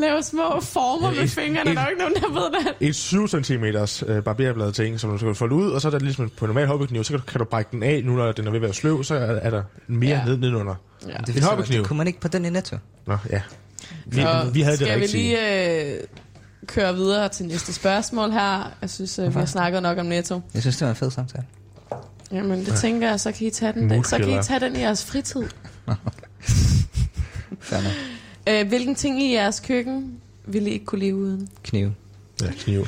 lave små former Ja, med et- fingrene. et- Der er ikke nogen, der ved det. Et 7 cm øh, barberblad ting, som du skal folde ud, og så er der ligesom på en normal hobbykniv, så kan du, kan du brække den af, nu når den er ved at være sløv, så er, er der mere Ja. ned, nedenunder. Ja. Det, En jeg, hobbykniv. det kunne man ikke på den i Netto. Nå, ja. Vi, Og vi havde det skal rigtige. vi lige øh, køre videre til næste spørgsmål her? Jeg synes, øh, vi har snakket nok om Netto. Jeg synes, det var en fed samtale. Jamen, det tænker jeg, så kan I tage den, Mood så kan I tage den i jeres fritid. Øh, hvilken ting i jeres køkken ville I ikke kunne leve uden? Kniv. Ja, kniv.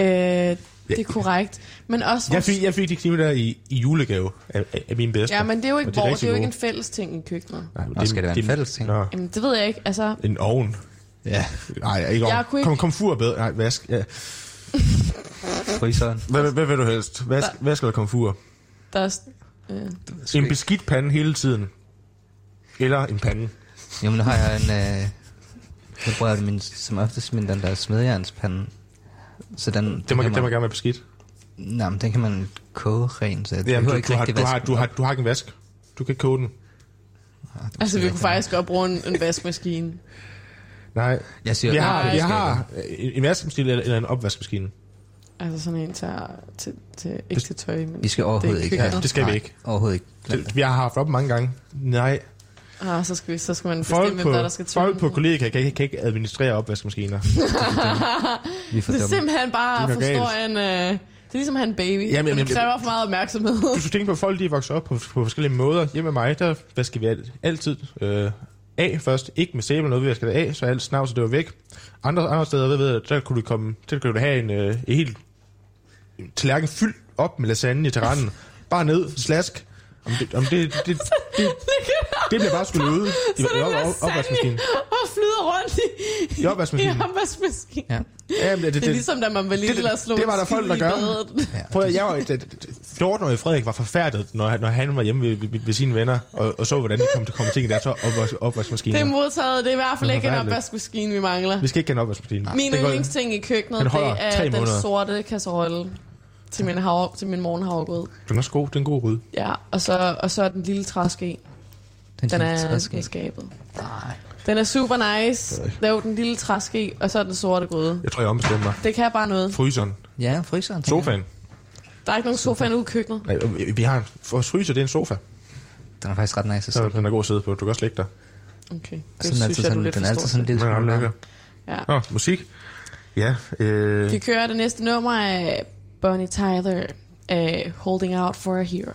Øh, det er korrekt. Men også Jeg vores... fik, jeg fik de knive der i, i julegave af, af, mine bedste. Ja, men det er jo ikke, Og de er det er jo ikke en fælles ting i køkkenet. Nej, Nå, skal det være en fælles ting? Nå, Jamen, det ved jeg ikke. Altså, en ovn. Ja. Nej, ikke Jeg ovn. kunne ikke- Kom, komfur er bedre. Nej, vask. Ja. Fryseren. Hvad, hvad, vil du helst? Vask, vask eller komfur? der er... Øh, En beskidt pande hele tiden. Eller en pande. Jamen, nu har jeg en... Øh, jeg bruger min, som oftest min den der smedjernspande. Så den, den, Det må, kan det må man, gerne være beskidt. nej, men den kan man koge ren, så jeg Jamen, du, ikke du, har, du, har, du, den har, du har ikke en vask. Du kan ikke koge den. Ah, altså, vi kunne faktisk godt bruge en, en vaskemaskine. Nej. Jeg siger, Jeg har, Nej, jeg har en vaskemaskine eller, eller en opvaskemaskine. Altså sådan en til, til, til ikke til tøj, men Vi skal overhovedet det ikke. køkkenet. Det skal vi Nej, ikke. Overhovedet ikke. Det, vi har haft op mange gange. Nej. Ah, så skal, vi, så skal man Folk bestemme, på, hvem der, er, der skal til. folk på kollegiet kan, kan, kan ikke administrere opvaskemaskiner. Vi er for Det er simpelthen bare Det er forstå en... Øh, det er ligesom at have en baby. Jamen, Jamen, det kræver for meget opmærksomhed. Du skal tænke på, at folk de er vokset op på, på forskellige måder. Hjemme med mig, der vasker vi alt, altid øh, af først. Ikke med sæbe eller noget, vi skal det af, så alt snavset det var væk. Andre, andre steder, ved, ved, der kunne du komme, der kunne du have en, øh, en helt tallerken fyldt op med lasagne til randen. Bare ned, slask. Om det, om det, det, det, det, det bliver bare skulle ud i, Så i det op, er op, opvaskemaskinen. og flyder rundt i, I opvaskemaskinen. I opvaskemaskinen. Ja. Ja, men det, Det er ligesom, da man var lille og slog det var der folk, der gør. badet. Prøv at, jeg var, 14-årige Frederik var forfærdet, når, han- når han var hjemme ved, ved, ved sine venner, og, og så, hvordan de kom til komme ting i deres opvask, opvaskemaskine. Det er modtaget. Det er i hvert fald Det ikke en opvaskemaskine, vi mangler. Vi skal ikke have en opvaskemaskine. Min Det går- yndlingsting i køkkenet, det er den sorte kasserolle til min, hav, til min morgen havregrød. Den er også god. Det er en god ryd. Ja, og så, og så er den lille træske. Den lille er træske. skabet. Nej. Den er super nice. Jo den lille træske, og så er den sorte gryde. Jeg tror, jeg ombestemmer mig. Det kan bare noget. Fryseren. Ja, fryseren. jeg. Sofaen. Der er ikke nogen sofa ude i køkkenet. Nej, vi- vi har en vores fryser, det er en sofa. Den er faktisk ret nice at Så se. den er god at sidde på. Du kan også lægge dig. Okay, det den er altid sådan, den er altid sådan Men smule er. Ja. Nå, musik. Ja, øh, Vi kører det næste nummer af Bonnie Tyler af Holding Out for a Hero.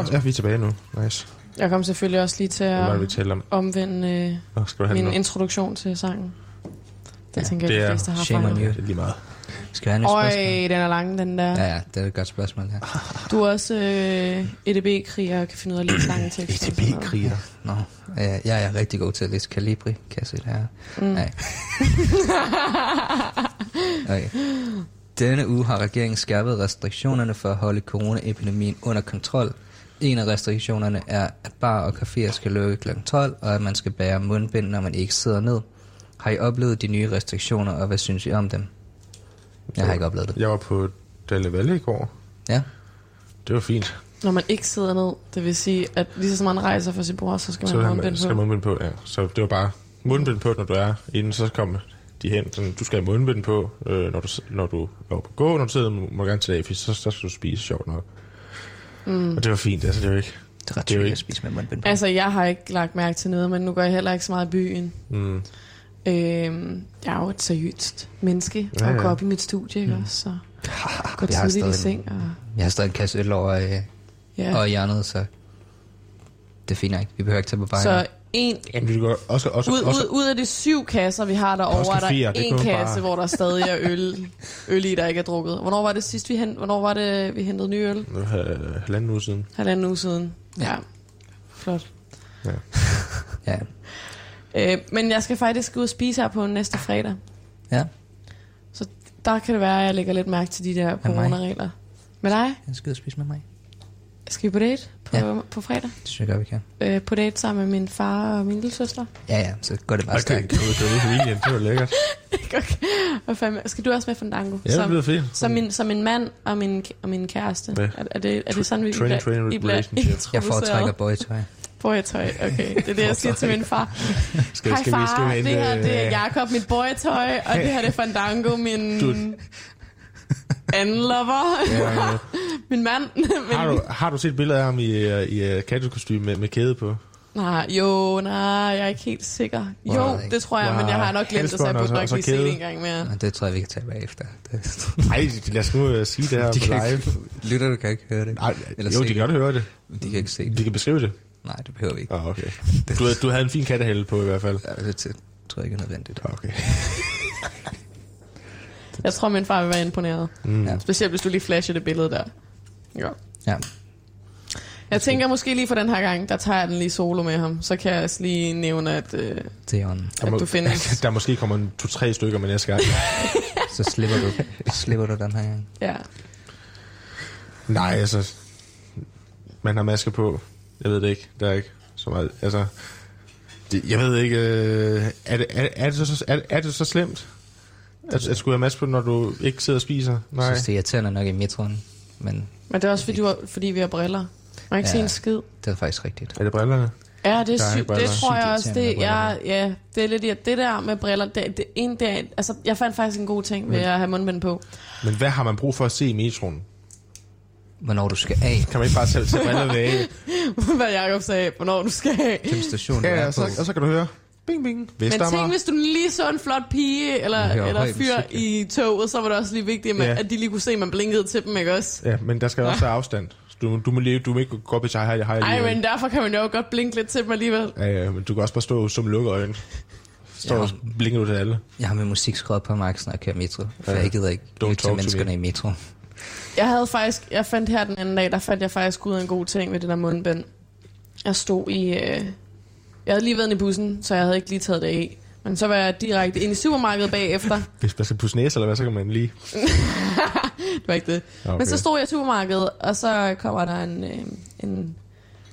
Vi? Så er vi tilbage nu. Nice. Jeg kom selvfølgelig også lige til Hvad var det, vi at talte om? omvende øh, Nå, skal du have min nu? introduktion til sangen. Det Ja, tænker jeg, det de er fleste har fra. Det er lige meget. Skal vi have en Øj, spørgsmål? den er lang, den der. Ja, ja, det er et godt spørgsmål her. Du er også øh, EDB-kriger og kan finde ud af at læse lange tekster. EDB-kriger. Nå, øh, jeg er rigtig god til at læse Calibri, kan jeg se det her. Mm. Nej. okay. Denne uge har regeringen skærpet restriktionerne for at holde coronaepidemien under kontrol. En af restriktionerne er, at bar og caféer skal lukke kl. 12, og at man skal bære mundbind, når man ikke sidder ned. Har I oplevet de nye restriktioner, og hvad synes I om dem? Jeg har ikke oplevet det. Jeg var på Dalle Valle i går. Ja. Det var fint. Når man ikke sidder ned, det vil sige, at lige så man rejser fra sit bord, så skal man Så have mundbind skal på. man mundbind på, ja. Så det var bare mundbind på, når du er inde, så kommer de hen. Sådan, du skal have mundbind på, øh, når, du, når du er på gå, når du sidder, må må du gerne tage af, for så, så skal du spise sjovt nok. Mm. Og det var fint, altså det var ikke... Det er ret Det er jo ikke- at spise med mundbind på. Altså, jeg har ikke lagt mærke til noget, men nu går jeg heller ikke så meget i byen. Mm. Øhm, jeg er jo et seriøst menneske, Ja, og ja. går op i mit studie, ikke også? Så går Jeg har tidligt i seng, og Jeg har stadig en kasse øl over, øh, ja. og hjernet, så det er fint nok. Vi behøver ikke tage på bajer. Så en, Jamen, vi går også, også, ud, også, ud, ud af de syv kasser, vi har derovre, er der det en kasse, bare- hvor der stadig er øl, øl i, der ikke er drukket. Hvornår var det sidst, vi, hent, hvornår var det, vi hentede ny øl? øh, halvanden uge siden. Halvanden uge siden. Ja. Ja. Flot. Ja. Øh, men jeg skal faktisk ud og spise her på næste fredag. ja, Så der kan det være, at jeg lægger lidt mærke til de der coronaregler. Med dig? jeg skal ud og spise med mig. Skal vi på date på, Ja. på fredag? Det synes jeg godt, vi kan. Øh, på date sammen med min far og min lille søster. Ja, ja, så går det bare Okay, stærkt. kan du gå ud i familien? Det var lækkert. okay. Hvad fanden, skal du også med Fandango? Ja, det lyder fedt. som, min, som min mand og min, og min kæreste. Ja. Er, er, det, er det sådan, vi Train- bliver, train I bliver. Jeg foretrækker boytøj. Boytøj, okay. Det er det, jeg siger til min far. Skal, Hej skal, vi, far, skal vi det her det er øh, Jakob, mit boytøj, og det her det er Fandango, min Du- anden lover. Ja, ja. min mand. Har du, har du set billeder af ham i, øh, i uh, kattekostyme med, med kæde på? Nej, jo, nej, jeg er ikke helt sikker. Jo, det tror jeg, men jeg har nok glemt det, så jeg Halsbånd og burde nok lige se det en gang mere. Og det tror jeg, vi kan tage bagefter. Nej, lad os nu uh, sige det her de på live. ikke, lytter du kan ikke høre det. Nej, Eller jo, de det. kan godt høre det. De kan ikke se det. De kan beskrive det. Nej, det behøver vi ikke. Ah, okay. Du, du havde en fin kattehælde på i hvert fald. Ja, det det tror jeg ikke er nødvendigt. Ah, Okay. Jeg tror, min far vil være imponeret. Mm. Ja. Specielt hvis du lige flasher det billede der. Ja. Ja, Jeg tænker måske lige for den her gang, der tager jeg den lige solo med ham. Så kan jeg også lige nævne, at, øh, det er on. at du findes. Der måske kommer en to-tre stykker med næste gang. Så slipper du, slipper du den her gang. Ja. Nej, altså... Man har masker på. Jeg ved det ikke. Der er ikke så meget... Altså... Det, jeg ved ikke... Øh, er, det, er, er, det så, er, er det så slemt? At, at skulle have maske på, når du ikke sidder og spiser? Jeg Nej. synes, det er irriterende nok i metroen, men Men det er også fordi, du har, fordi vi har briller. Man kan ikke Ja. se en skid. det er faktisk rigtigt. Er det brillerne? Ja, det er Der briller. Det tror jeg også. Det, ja, ja, det er lidt irriterende. Det der med briller, det, det, en, det er, altså, jeg fandt faktisk en god ting ved Men- at have mundbind på. Men hvad har man brug for at se i metroen? Hvornår du skal af Kan man ikke bare tage, tage brillerne af? Hvad Jacob sagde, hvornår du skal have. til stationen, Ja, du er ja, så, og så kan du høre. Bing, bing. Men tænk, hvis du lige så en flot pige eller, hører eller fyr musik, ja. i toget, så var det også lige vigtigt, at, Ja. at de lige kunne se, at man blinkede til dem, ikke også? Ja, men der skal også være afstand. Du, du, må, lige, du må ikke gå op i sig, hej, hej, Ej, alligevel. men derfor kan man jo godt blinke lidt til dem alligevel. Ja, ja, men du kan også bare stå som lukker øjne. Står Ja. og blinker du til alle. Jeg har med musik skrevet på Max, når jeg kører metro. For Ja. jeg gider ikke Don't lytte til to menneskerne me. i metro. Jeg havde faktisk, jeg fandt her den anden dag, der fandt jeg faktisk ud af en god ting ved det der mundbind. Jeg stod i, øh, jeg havde lige været i bussen, så jeg havde ikke lige taget det af. Men så var jeg direkte ind i supermarkedet bagefter. Hvis man skal pusse næse, eller hvad, så kan man lige... Det var ikke det. Okay. Men så stod jeg i supermarkedet, og så kommer der en, øh, en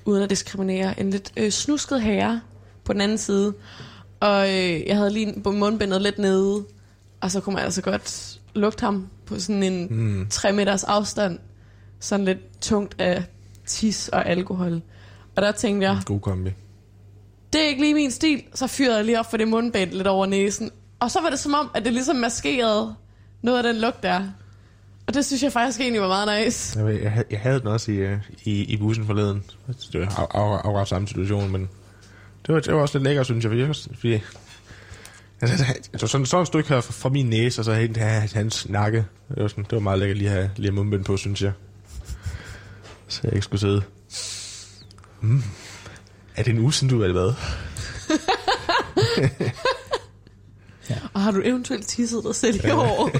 uden at diskriminere, en lidt øh, snusket herre på den anden side. Og øh, jeg havde lige mundbindet lidt nede, og så kunne man altså godt lugte ham på sådan en Mm. 3 meters afstand. Sådan lidt tungt af tis og alkohol. Og der tænkte jeg, God kombi det er ikke lige min stil. Så fyrede jeg lige op for det mundbind lidt over næsen. Og så var det som om, at det ligesom maskerede noget af den lugt der. Og det synes jeg faktisk egentlig var meget nice. Jeg, jeg, havde- jeg havde den også i, øh, i, i bussen forleden. Det var af- af- af samme situation, men det var, det var også lidt lækkert, synes jeg. Fordi, fordi altså, altså, sådan, sådan et stykke her fra, min næse, og så hen til hans nakke. Det var, sådan, det var meget lækkert lige at have, lige at mundbind på, synes jeg. Så jeg ikke skulle sidde. Mm. Er det en uge siden, du er det hvad? Og har du eventuelt tisset dig selv i år?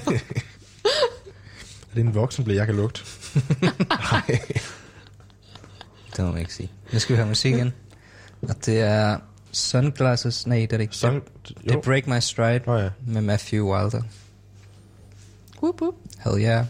Er det en voksenblæ, jeg kan lugte? Nej. Det må man ikke sige. Nu skal vi høre musik igen. Og det er Sunglasses. Nej, det er det ikke. Sådan, Det er Break My Stride Nå ja. med Matthew Wilder. whoop, whoop. Hell yeah.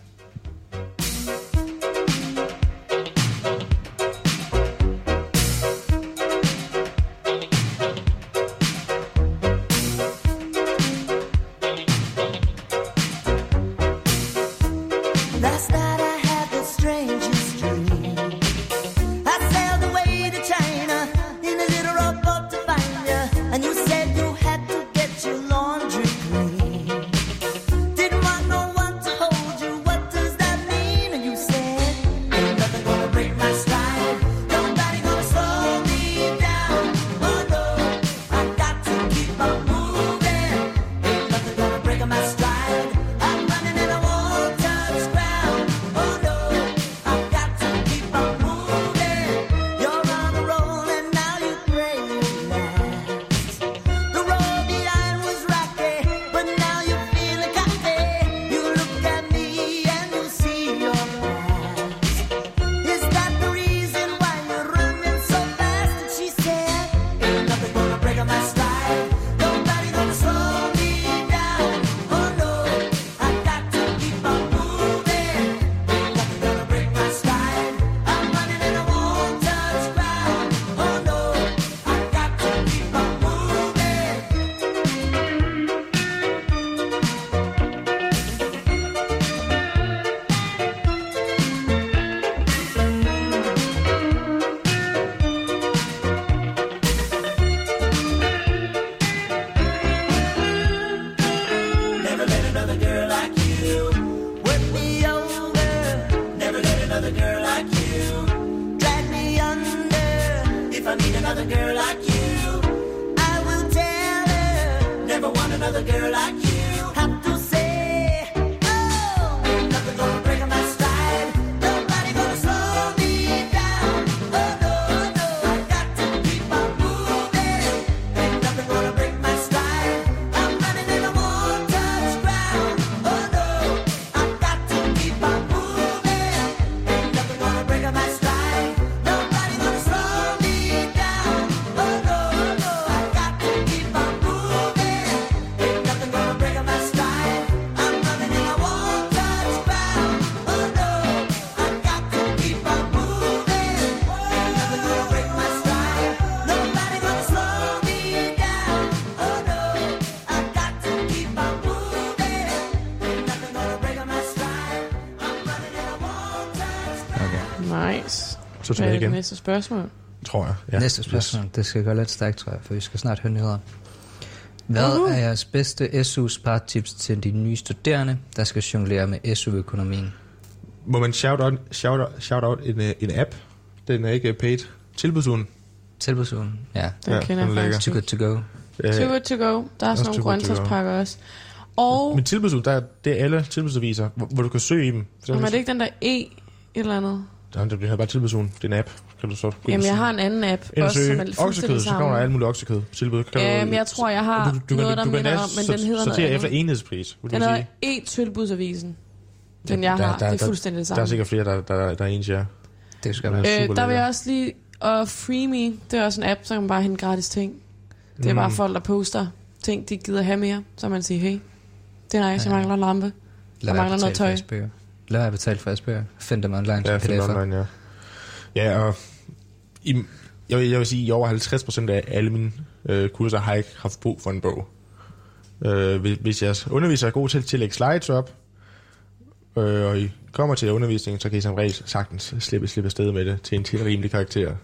Er det igen, næste spørgsmål? tror jeg. Ja, Næste spørgsmål. Det skal gå lidt stærkt, tror jeg, for vi skal snart høre nyheder. Hvad Uhu. er jeres bedste SU-spartips til de nye studerende, der skal jonglere med SU-økonomien? Må man shout out, shout out, shout out en, øh, en app? Den er ikke paid. Tilbudsugen. Tilbudsugen? Ja. Den Ja, kender den jeg faktisk Too good to go. Too good to go. Der er Også sådan nogle grøntsagspakker også. Og Men tilbudsugen, der, er- det er alle tilbudsaviser, hvor, hvor du kan søge i dem. Så er det ikke den der E et eller andet? Nej, det bliver bare tilbudsugen. Det er en app. Kan du så Jamen, jeg har en anden app, Ind og også, som er oksekød, så kommer der samme. alt muligt oksekød på tilbud. Kan Jamen, jeg tror, jeg har du, du, noget, kan, der minder om, men den hedder noget efter enhedspris, vil Den hedder. E-tilbudsavisen. Den, jeg Der- har. der- Det er der- fuldstændig det Der er samme. sikkert flere, der, der, der er ens, ja. Det skal være. super Øh, der vil jeg også lige... Og FreeMe, det er også en app, så kan man bare hente gratis ting. Det er bare Mm. folk, der poster ting, de gider have mere. Så man siger, hey, det er nice, jeg mangler en lampe. Der være mangler noget tøj. Lad være at betale for jeres bøger. Find dem online Ja, som find pdf'er. online, ja. Ja, og i, jeg, vil, jeg vil sige, at i over 50% af alle mine øh, kurser har jeg ikke haft brug for en bog. Øh, hvis- hvis jeres underviser er god til, til at lægge slides op, øh, og I kommer til undervisningen, så kan I som regel sagtens slippe, slippe afsted med det til en til rimelig karakter.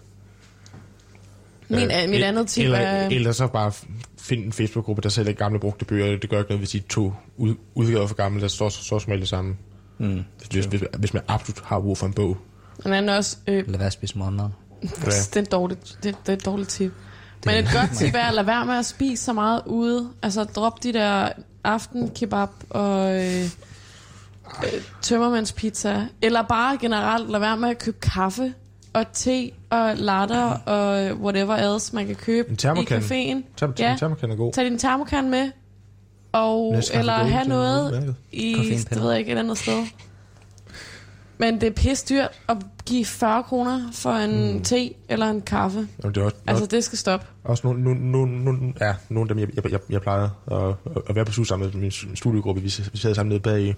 Min, Øh, mit andet tip eller, er... Eller så bare finde en Facebook-gruppe, der sælger gamle brugte bøger. Det gør ikke noget, hvis I to ud, udgaver for gamle, der står så som det samme. Mm. Hvis, hvis, hvis man absolut har brug for en bog. Den anden er også... Øh, Lad være at spise morgenmad. Ja. det, er et dårligt, det, det er et dårligt tip. Men et godt tip er at lade være med at spise så meget ude. Altså drop de der aftenkebab og øh, øh, tømmermandspizza. Eller bare generelt lade være med at købe kaffe og te og latter og whatever else man kan købe En i caféen. Term, Ja. ja. Termokan er god. Tag din termokan med. Og, eller have noget i, det ved jeg ikke, et andet sted. Men det er pisse dyrt at give 40 kroner for en mm. te eller en kaffe. Jamen, det er også, Altså, det skal stoppe. også nogle, nogle, nogle, nogle, ja, nogle af dem, jeg, jeg, jeg, jeg plejede at, at være på SU sammen med min studiegruppe. Vi, vi sad sammen nede bag.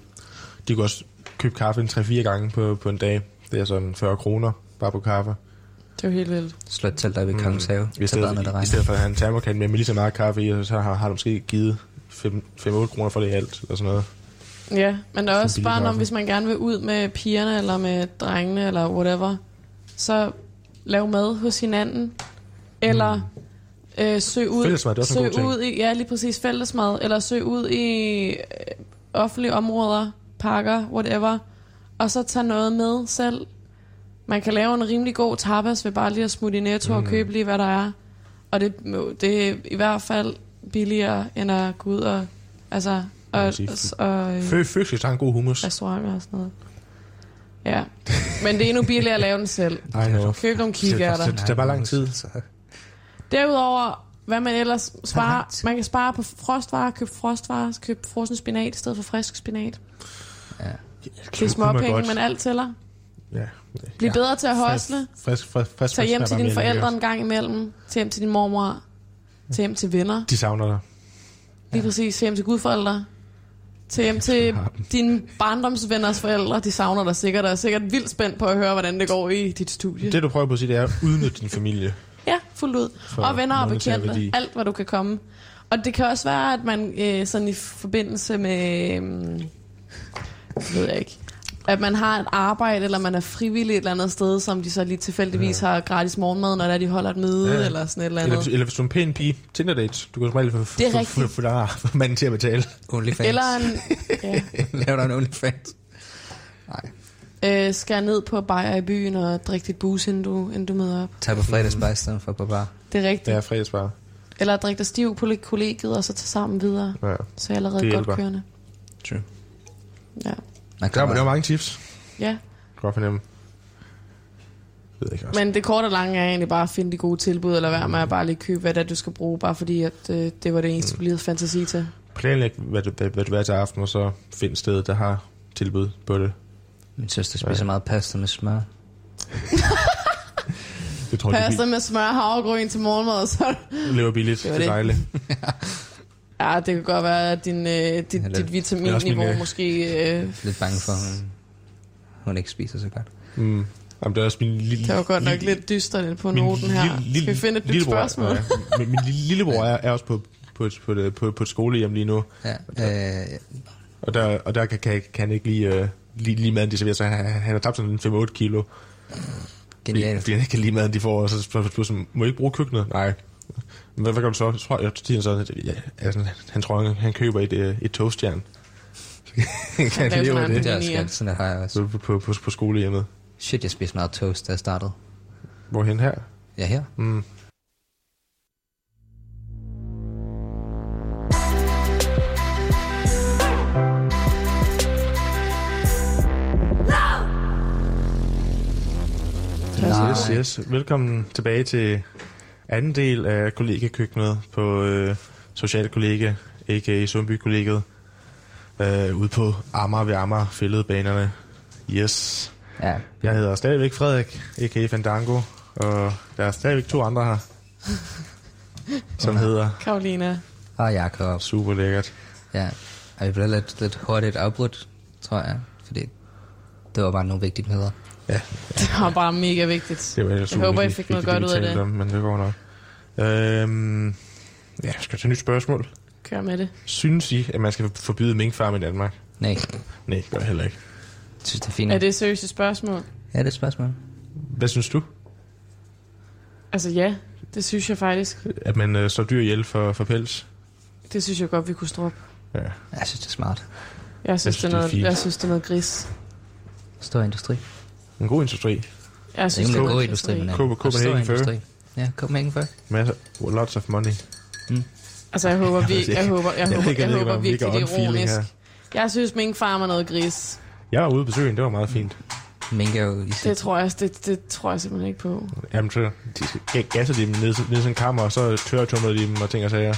De kunne også købe kaffe en 3-4 gange på, på en dag. Det er sådan 40 kroner bare på kaffe. Det er jo helt vildt. Slå et telt dig ved mm. Kongens Have. I stedet, i, stedet for at have en termokan med, med lige så meget kaffe i, og så har, har du måske givet 5-8 kroner for det i alt. Eller sådan noget. Ja, men der er også bare, når, hvis man gerne vil ud med pigerne, eller med drengene, eller whatever, så lav mad hos hinanden, eller mm. øh, søg ud, Fællesmad, det er også en søg god ting. ud i, ja, lige præcis fællesmad, eller søg ud i øh, offentlige områder, parker, whatever, og så tag noget med selv. Man kan lave en rimelig god tapas ved bare lige at smutte i Netto mm. og købe lige, hvad der er. Og det, det er i hvert fald billigere, end at gå ud og, altså, og, og, og øh, Fø, Fødsels har en god hummus. restauranter og sådan noget. Ja, men det er endnu billigere at lave den selv. I know. Køb nogle kikærter. Det tager bare lang tid. Derudover, hvad man ellers sparer, man kan spare på frostvarer, købe frostvarer, købe frossen spinat i stedet for frisk spinat. Ja. Det er småpenge, men alt tæller. Ja. Bliv Ja. bedre til at hosle. Frisk, frisk, frisk, Tag hjem frisk til dine forældre en gang imellem. Tag hjem til din mormor. Tag hjem til venner. De savner dig. Lige præcis. Tag hjem til gudforældre. Tag hjem til dine barndomsvenners forældre. De savner dig sikkert, og er sikkert vildt spændt på at høre, hvordan det går i dit studie. Det du prøver på at sige, det er at udnytte din familie. Ja, fuldt ud. For og venner og bekendte. Alt, hvad du kan komme. Og det kan også være, at man øh, sådan i forbindelse med... Øh, ved jeg ikke. At man har et arbejde, eller man er frivillig et eller andet sted, som de så lige tilfældigvis ja. har gratis morgenmad, når det er, de holder et møde, Ja. ja. eller sådan et eller Eller, andet. hvis- eller hvis du er en pæn pige, Tinder dates, du kan som regel få, er manden til at betale. OnlyFans. Eller en... Ja. Lav dig en OnlyFans. Nej. Øh, skær ned på bajer i byen og drik dit bus, inden du, inden du møder op. Tag på fredagsbar i stedet for på bar. Det er rigtigt. Det er fredagsbar. Eller drik dig stiv på kollegiet, og så tage sammen videre. Ja. Så er jeg allerede Det godt hjælper. kørende. True. Ja. Man Der, kommer, der var mange tips. ja. Godt fornemme. Ved jeg ikke også. Men det korte og lange er egentlig bare at finde de gode tilbud, eller være med at bare lige købe, hvad det er, du skal bruge, bare fordi at, øh, det var det eneste, du lige havde fantasi til. Planlæg, hvad du, hvad, hvad du vil til aften, og så find stedet, der har tilbud på det. Min søster spiser meget pasta med smør. Det tror Pasta det med smør og havregryn til morgenmad, så... lever billigt. Det Det, var det er det. dejligt. Ja, det kan godt være, at din, øh, dit, dit vitaminniveau min, øh, måske... Øh, Lidt bange for, at hun, hun ikke spiser så godt. Mm. Jamen, det er også min lille... det var godt nok lille- lidt dystert på min noten her. lille- Skal vi finde et nyt spørgsmål? Ja, min, min lille- lillebror er, er også på, på, et, på, et, på, på et skolehjem lige nu, Ja, øh, og der, og der kan, kan, kan han ikke lige, uh, lige, lige maden, de serverer, så han, han har tabt sådan 5-8 kilo, fordi, genialt. fordi han ikke kan lide maden, de får, og så spørger han, sådan, må jeg ikke bruge køkkenet? Nej. Men Hvad, hvad gør du så? Så tror jeg, jeg, så, at, ja, altså, han tror, han, han køber et, øh, et toastjern. Kan han leve det Det er også skønt, sådan har jeg også. på, på, på, på skolehjemmet. Shit, jeg spiste meget toast, da jeg startede. Hvorhen her? Ja, her. Mm. Yes, yes. Velkommen tilbage til anden del af kollegekøkkenet på øh, Social Kollega, a.k.a. Sundby Kollegiet, øh, ude på Amager ved Amager fældebanerne. Yes. Ja, Jeg hedder stadigvæk Frederik, a.k.a. Fandango, og der er stadigvæk to andre her, som hedder Karolina. og Jakob. super lækkert. Ja, og vi blev lidt, lidt hurtigt afbrudt, tror jeg. Fordi det var bare nogle vigtige nyheder. Ja, Det var bare mega vigtigt. det var Jeg super håber, I fik noget godt ud af det. Om, men det går nok. Øhm, ja, skal jeg tage et nyt spørgsmål. Kør med det. Synes I, at man skal forbyde minkfarm i Danmark? Nej, Nej, gør jeg heller ikke. jeg synes, det er fint. Er det seriøse spørgsmål? Ja, det er et spørgsmål. Hvad synes du? Altså ja, det synes jeg faktisk. At man øh, står dyr ihjel for, for pels? Det synes jeg godt, vi kunne stoppe. Ja. Jeg synes, det er smart. Jeg synes, synes, det, det er er noget, fint. jeg synes, det er noget gris. Stor industri. En god industri. Jeg Det synes, det er en god industri, men ja. Copen- Copenhagen Fur. Ja, Copenhagen Fur. Masser, lots of money. Altså, jeg håber, vi, jeg håber, jeg Jeg håber, jeg lidt håber virkelig, det er ironisk. Jeg synes, min farm er noget gris. Jeg var ude på søen, det var meget fint. Mink er jo i Det tror jeg, det, det tror jeg simpelthen ikke på. Jamen, så de ga- gasser de dem ned, ned i sådan en kammer, og så tørretumler de dem og ting og sager.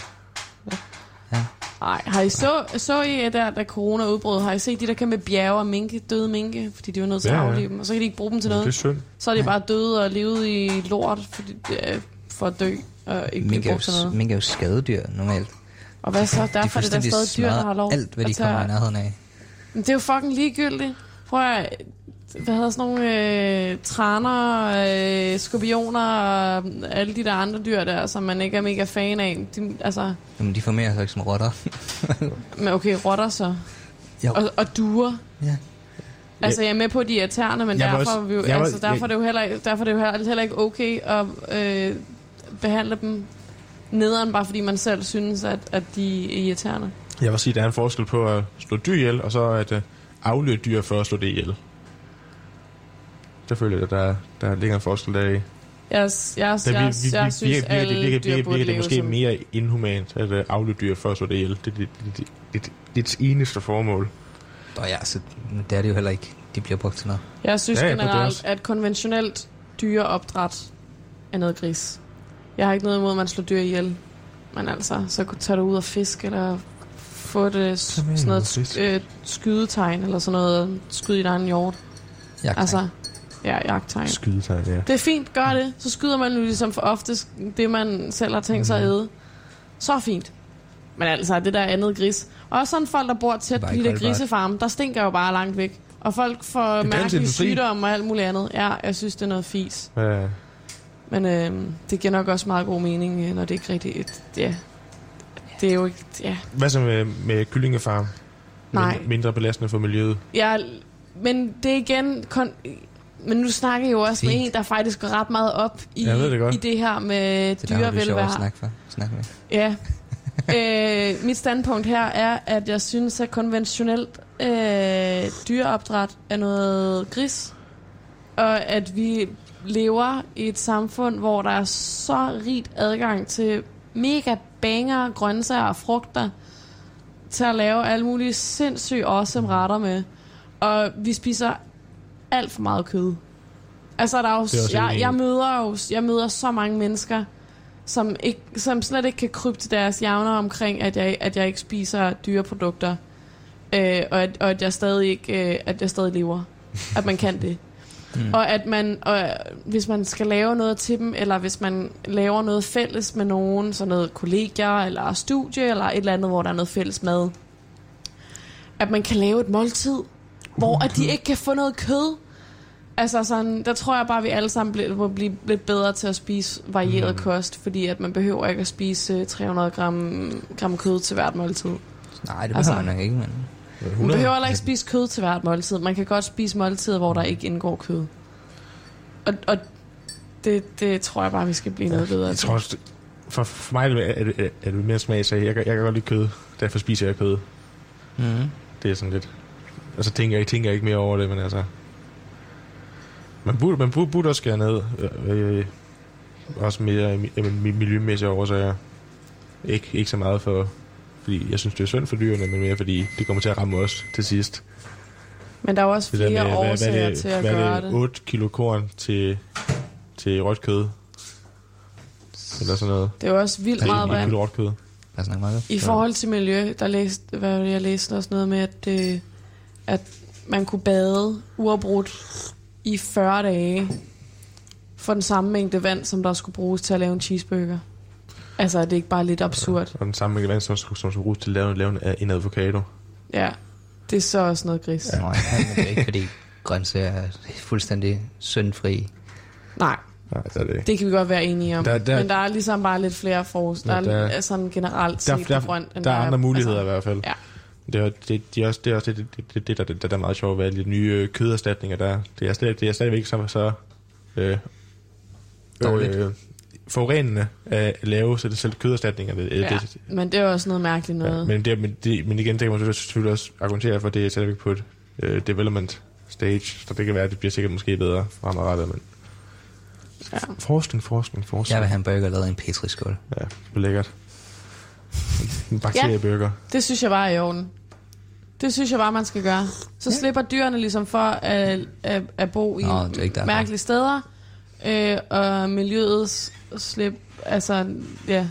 Nej, har I så, så I at der, da corona udbrød, har I set de der kæmpe bjerge af minke, døde minke, fordi de var nødt til at Ja, ja. aflive dem, og så kan de ikke bruge dem til Det er noget. synd. Så er de bare døde og levet i lort fordi, øh, for at dø og ikke Mink brugt til noget. mink er jo skadedyr normalt. Og hvad så? De Derfor er det der stadig dyr, der har lov alt, hvad de at tage- kommer i nærheden af. Men det er jo fucking ligegyldigt. Prøv at, hvad hedder sådan nogle øh, træner, øh, skorpioner og alle de der andre dyr der, som man ikke er mega fan af. De, altså, Jamen, de formerer sig ikke som rotter. men okay, rotter så. Jo. Og, og duer. Ja. Altså, jeg er med på, at de er irriterende, men Jeg derfor, også- vi jo, jeg var- altså, derfor, er det jo heller, ikke- derfor er det jo heller, heller ikke okay at øh, behandle dem nederen, bare fordi man selv synes, at, at de er irriterende. Jeg vil sige, at der er en forskel på at slå dyr ihjel, og så at uh, afløbe dyr for at slå det ihjel. Der føler jeg, der, der ligger en forskel der i. Jeg, jeg, jeg, Det jeg, jeg synes, virker, alle det, virker, dyr virker, burde virker det måske som... mere inhumant at uh, afløbe dyr for at slå det ihjel. Det er det, det, det, det, det, det eneste formål. Og ja, så det er det jo heller ikke. De bliver brugt til noget. Jeg synes Ja, det er generelt, at konventionelt dyreopdræt er noget gris. Jeg har ikke noget imod, at man slår dyr ihjel. Men altså, så kunne tage det ud og fisk, eller få et, øh, s- mener sådan noget øh, skydetegn, eller sådan noget, skyde i dig en hjort. Jeg Altså, ja, jagttegn. Skydetegn, ja. Det er fint, gør det. Så skyder man jo ligesom for oftest det, man selv har tænkt sig at æde. Så fint. Men altså, det der andet gris. Og også sådan folk, der bor tæt på de der grisefarme, der stinker jo bare langt væk. Og folk får mærkelige sygdomme og alt muligt andet. Ja, jeg synes, det er noget fis. ja. Men øh, det giver nok også meget god mening, øh, når det ikke rigtig... Et, ja, det er jo ikke... Ja, Hvad så med, med kyllingefarm? Nej. Min- Mindre belastende for miljøet. ja men det er igen... Kon- men nu snakker jeg jo også Fint. med en, der faktisk går ret meget op i, det i det her med Det er der, vi sjovt at dyrevelvære. snakke, for. snakke med. Ja. øh, mit standpunkt her er, at jeg synes, at konventionelt øh, dyreopdræt er noget gris. Og at vi lever i et samfund, hvor der er så rigt adgang til mega banger, grøntsager og frugter, til at lave alle mulige sindssyge awesome retter med. Og vi spiser alt for meget kød. Altså, der er jo, Det er også jeg, jeg, møder jo jeg møder så mange mennesker, som, ikke, som slet ikke kan krybe til deres hjerne omkring, at jeg, at jeg ikke spiser dyreprodukter. Øh, og, at, og at jeg stadig ikke, øh, at jeg stadig lever. At man kan det. Mm. Og at man, og hvis man skal lave noget til dem, eller hvis man laver noget fælles med nogen, så noget kollegier, eller studie, eller et eller andet, hvor der er noget fælles mad, at man kan lave et måltid, hvor at de ikke kan få noget kød. Altså sådan, der tror jeg bare, at vi alle sammen bliver, må blive lidt bedre til at spise varieret mm. kost, fordi at man behøver ikke at spise øh, 300 gram, gram kød til hvert måltid. Nej, det behøver Altså- man nok ikke, men... Man behøver heller ikke spise kød til hvert måltid. Man kan godt spise måltider, hvor der ikke indgår kød. Og, og det, det tror jeg bare, vi skal blive noget bedre Jeg til. tror også, for, for mig er det, er, det, er det mere smagsag. Jeg, kan- jeg kan godt lide kød, derfor spiser jeg kød. Mm. Det er sådan lidt... Og så tænker jeg, tænker jeg ikke mere over det, men altså... Man burde, man burde, burde også skære ned. Øh, øh, også mere mi- miljømæssige årsager. Ikke, ikke så meget for... Fordi jeg synes, det er synd for dyrene, men mere fordi det kommer til at ramme os til sidst. Men der er jo også Det flere med, hvad, hvad, årsager er det, til at hvad er gøre det, det. 8 kilo korn til, til rødt kød? Eller sådan noget. Det er jo også vildt meget 1 vand. kilo rødt kød. I forhold til miljø, der læste, hvad var det, jeg læste også noget med, at, øh, at man kunne bade uafbrudt i 40 dage for den samme mængde vand, som der skulle bruges til at lave en cheeseburger. Altså, er det ikke bare lidt absurd? Og den samme mængde vand, som, som som skal bruges til at lave, lave en avocado. Ja, det er så også noget gris. Ja. Nej, det er ikke, fordi grøntsager er fuldstændig syndfri. Nej, Nej, det er det ikke. det kan vi godt være enige om. Der- der- Men der er ligesom bare lidt flere force. Der, der- er, sådan generelt Der, set der, på grønt. end der er andre muligheder altså, i hvert fald. Ja. Det er, det, det er også det, er også det, det, det, det, der, det, der er meget sjovt ved alle de nye øh, køderstatninger der. Det er, stadig, det er stadigvæk så, så øh, Dårligt. Øh, forurenende at lave så det selv køderstatninger. Det, Ja, det, men det er også noget mærkeligt noget. Ja, men, det, men, det, men igen, det kan man selvfølgelig også argumentere for, at det er stadigvæk på et øh, development stage, så det kan være, at det bliver sikkert måske bedre fremadrettet, men Ja. forskning, forskning, forskning. Jeg vil have en burger lavet i en petriskål. Ja, det bliver lækkert. En bakterieburger. Det synes jeg bare er i orden. Det synes jeg bare, man skal gøre. Så ja. slipper dyrene ligesom for at, at, at bo i Nå, det er mærkelige steder. Øh, og miljøet slip, altså, ja,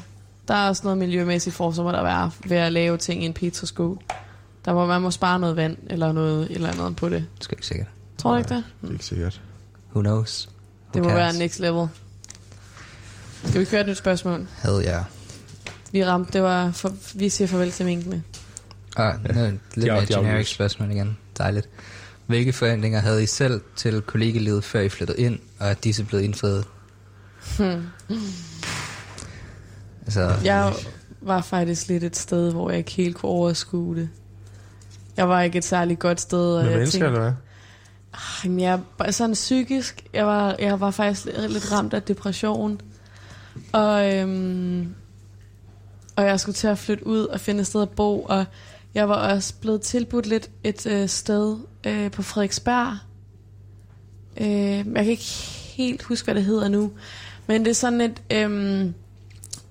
der er også noget miljømæssigt for, så må der være ved at lave ting i en petriskål. Der må, man må spare noget vand eller noget et eller andet på det. Det skal ikke sikkert. Tror du ikke det? Det er ikke sikkert. Who knows? Det Who må cares? være next level. Skal vi køre et nyt spørgsmål? Hell yeah. Vi ramte, det var, for, vi siger farvel til minkene. Og nu er lidt er- mere er generic spørgsmål igen. Dejligt. Hvilke forventninger havde I selv til kollegelivet, før I flyttede ind, og er disse blevet indfriet? Hmm. Altså, Jeg var faktisk lidt et sted, hvor jeg ikke helt kunne overskue det. Jeg var ikke et særligt godt sted. Og Med jeg mennesker, eller hvad? "Ah, jamen, jeg sådan psykisk. Jeg var, jeg var faktisk lidt- lidt ramt af depression. Og, øhm, og jeg skulle til at flytte ud og finde et sted at bo. Og jeg var også blevet tilbudt lidt et øh, sted øh, på Frederiksberg. Øh, jeg kan ikke helt huske, hvad det hedder nu. Men det er sådan et øhm,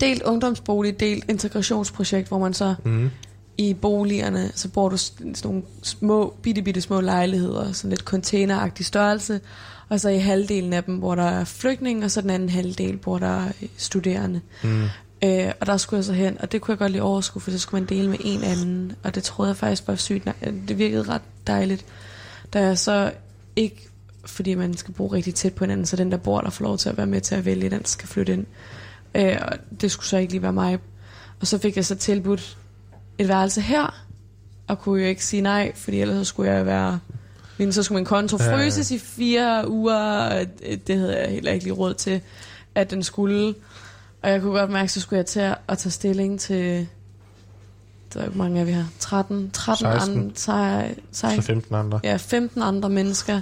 delt ungdomsbolig, delt integrationsprojekt, hvor man så Mm. i boligerne, så bor du sådan nogle små, bitte, bitte små lejligheder, sådan lidt containeragtig størrelse, og så i halvdelen af dem, hvor der er flygtninge, og så den anden halvdel, hvor der er øh, studerende. Mm. Øh, og der skulle jeg så hen, og det kunne jeg godt lige overskue, for så skulle man dele med en anden, og det troede jeg faktisk var sygt. nej, Det virkede ret dejligt. Da jeg så ikke, fordi man skal bo rigtig tæt på hinanden, så den der bor der får lov til at være med til at vælge, den skal flytte ind. Øh, og det skulle så ikke lige være mig. Og så fik jeg så tilbudt et værelse her, og kunne jo ikke sige nej, fordi ellers så skulle jeg være... Men så skulle min konto Ja, ja. fryses i fire uger, det havde jeg heller ikke lige råd til, at den skulle. Og jeg kunne godt mærke, så skulle jeg til at, tage stilling til... Der er jo mange af vi har. 13, 13 16. andre, sej, sej, Så 15 andre. ja, 15 andre mennesker.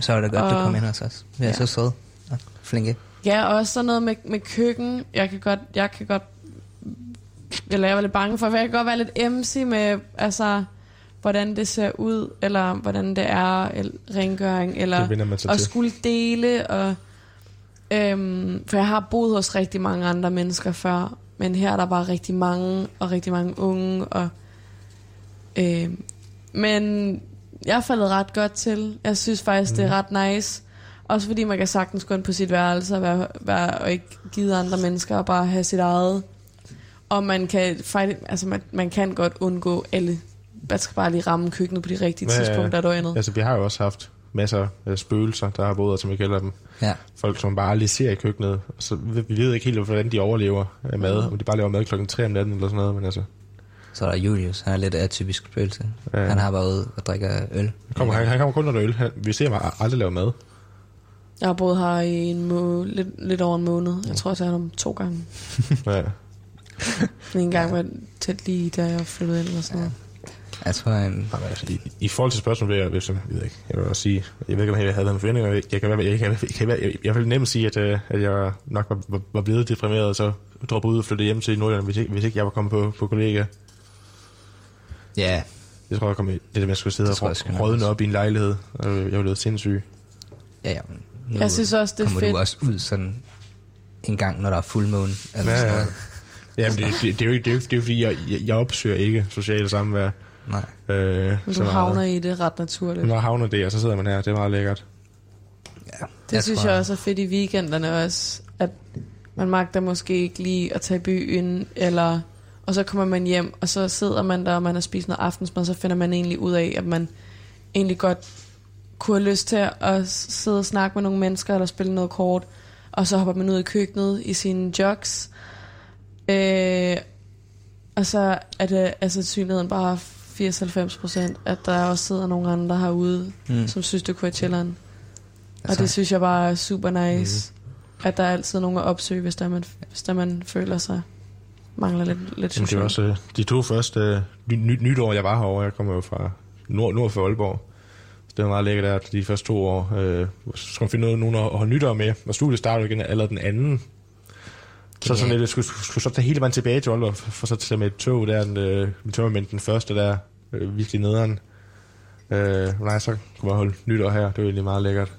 så er det godt, Og- du kom ind hos os. Vi er Ja. så søde. Ja, flinke. Ja, og også sådan noget med, med køkken. Jeg kan godt, jeg kan godt eller jeg var lidt bange for, for jeg kan godt være lidt emsig med, altså, hvordan det ser ud, eller hvordan det er, eller rengøring, eller at skulle dele, og, øhm, for jeg har boet hos rigtig mange andre mennesker før, men her er der bare rigtig mange, og rigtig mange unge, og øhm, men jeg er faldet ret godt til. Jeg synes faktisk, mm. det er ret nice. Også fordi man kan sagtens gå ind på sit værelse og, være, være, og ikke give andre mennesker og bare have sit eget. Og man kan, faktisk, altså man, man kan godt undgå alle. Man skal bare lige ramme køkkenet på de rigtige Ja, ja, ja. tidspunkter, der er Altså, vi har jo også haft masser af spøgelser, der har boet, som vi kalder dem. Ja. Folk, som bare aldrig ser i køkkenet. Så vi vi ved ikke helt, hvordan de overlever af mad. Om de bare laver mad klokken 3 om natten eller sådan noget. Men altså, Så er der Julius, han er lidt atypisk spøgelse. Ja. Han har bare ude og drikker øl. han kommer, han, han kommer kun, når der er øl. Han, vi ser mig aldrig lave mad. Jeg har boet her i en må, lidt, lidt over en måned. Jeg tror, jeg har dem to gange. Ja. En gang var tæt lige, da jeg flyttede ind og sådan noget. Jeg tror, han... Jamen, altså, i, I forhold til spørgsmålet jeg, hvis jeg, jeg ved ikke, jeg vil også sige, jeg ved ikke, om jeg havde nogle forventninger. Jeg kan, være- jeg kan, jeg kan, jeg, jeg vil nemt sige, at, øh, at jeg nok var, var, var blevet deprimeret, og så droppet ud og flyttede hjem til Nordjylland, hvis ikke, hvis ikke jeg var kommet på, på kollega. Ja, Jeg tror, jeg kom i det, der med, at jeg skulle sidde Det og rådne op i en lejlighed. og Jeg var blevet sindssyg. ja, ja. Nu Jeg synes også, det er kommer fedt. du også ud sådan en gang, når der er fuldmåne. Altså Ja, sådan ja. noget. Jamen, det, det, det, er jo ikke, det, er jo, det er jo fordi, jeg, jeg, jeg opsøger ikke sociale samvær. Nej. Øh, Men så du meget. havner i det ret naturligt. Når havner det, og så sidder man her. Det er meget lækkert. Ja, Det jeg synes tror, jeg også er fedt i weekenderne også, at man magter måske ikke lige at tage i byen, eller, og så kommer man hjem, og så sidder man der, og man har spist noget aftensmad, så finder man egentlig ud af, at man egentlig godt kunne have lyst til at sidde og snakke med nogle mennesker, eller spille noget kort, og så hopper man ud i køkkenet i sine jogs, øh, og så er det altså synligheden bare 80-90 procent, at der også sidder nogle andre herude, Mm. som synes, det kunne være chilleren. Og Altså- det synes jeg bare er super nice. Mm. At der er altid nogen at opsøge, hvis der man, hvis der man føler sig mangler lidt, lidt Jamen, det var også øh, de to første øh, ny, ny, nytår, jeg var herovre. Jeg kommer jo fra nord, nord for Aalborg. Så det var meget lækkert, at de første to år øh, så skulle finde noget, nogen at holde nytår med. Og studiet startede igen allerede den anden. Så sådan lidt, jeg skulle, skulle, så tage hele vejen tilbage til Aalborg, for, så til med et tog der, den, øh, med tømmermænd den første der, øh, virkelig nederen. Øh, nej, så kunne man holde nytår her. Det var egentlig meget lækkert.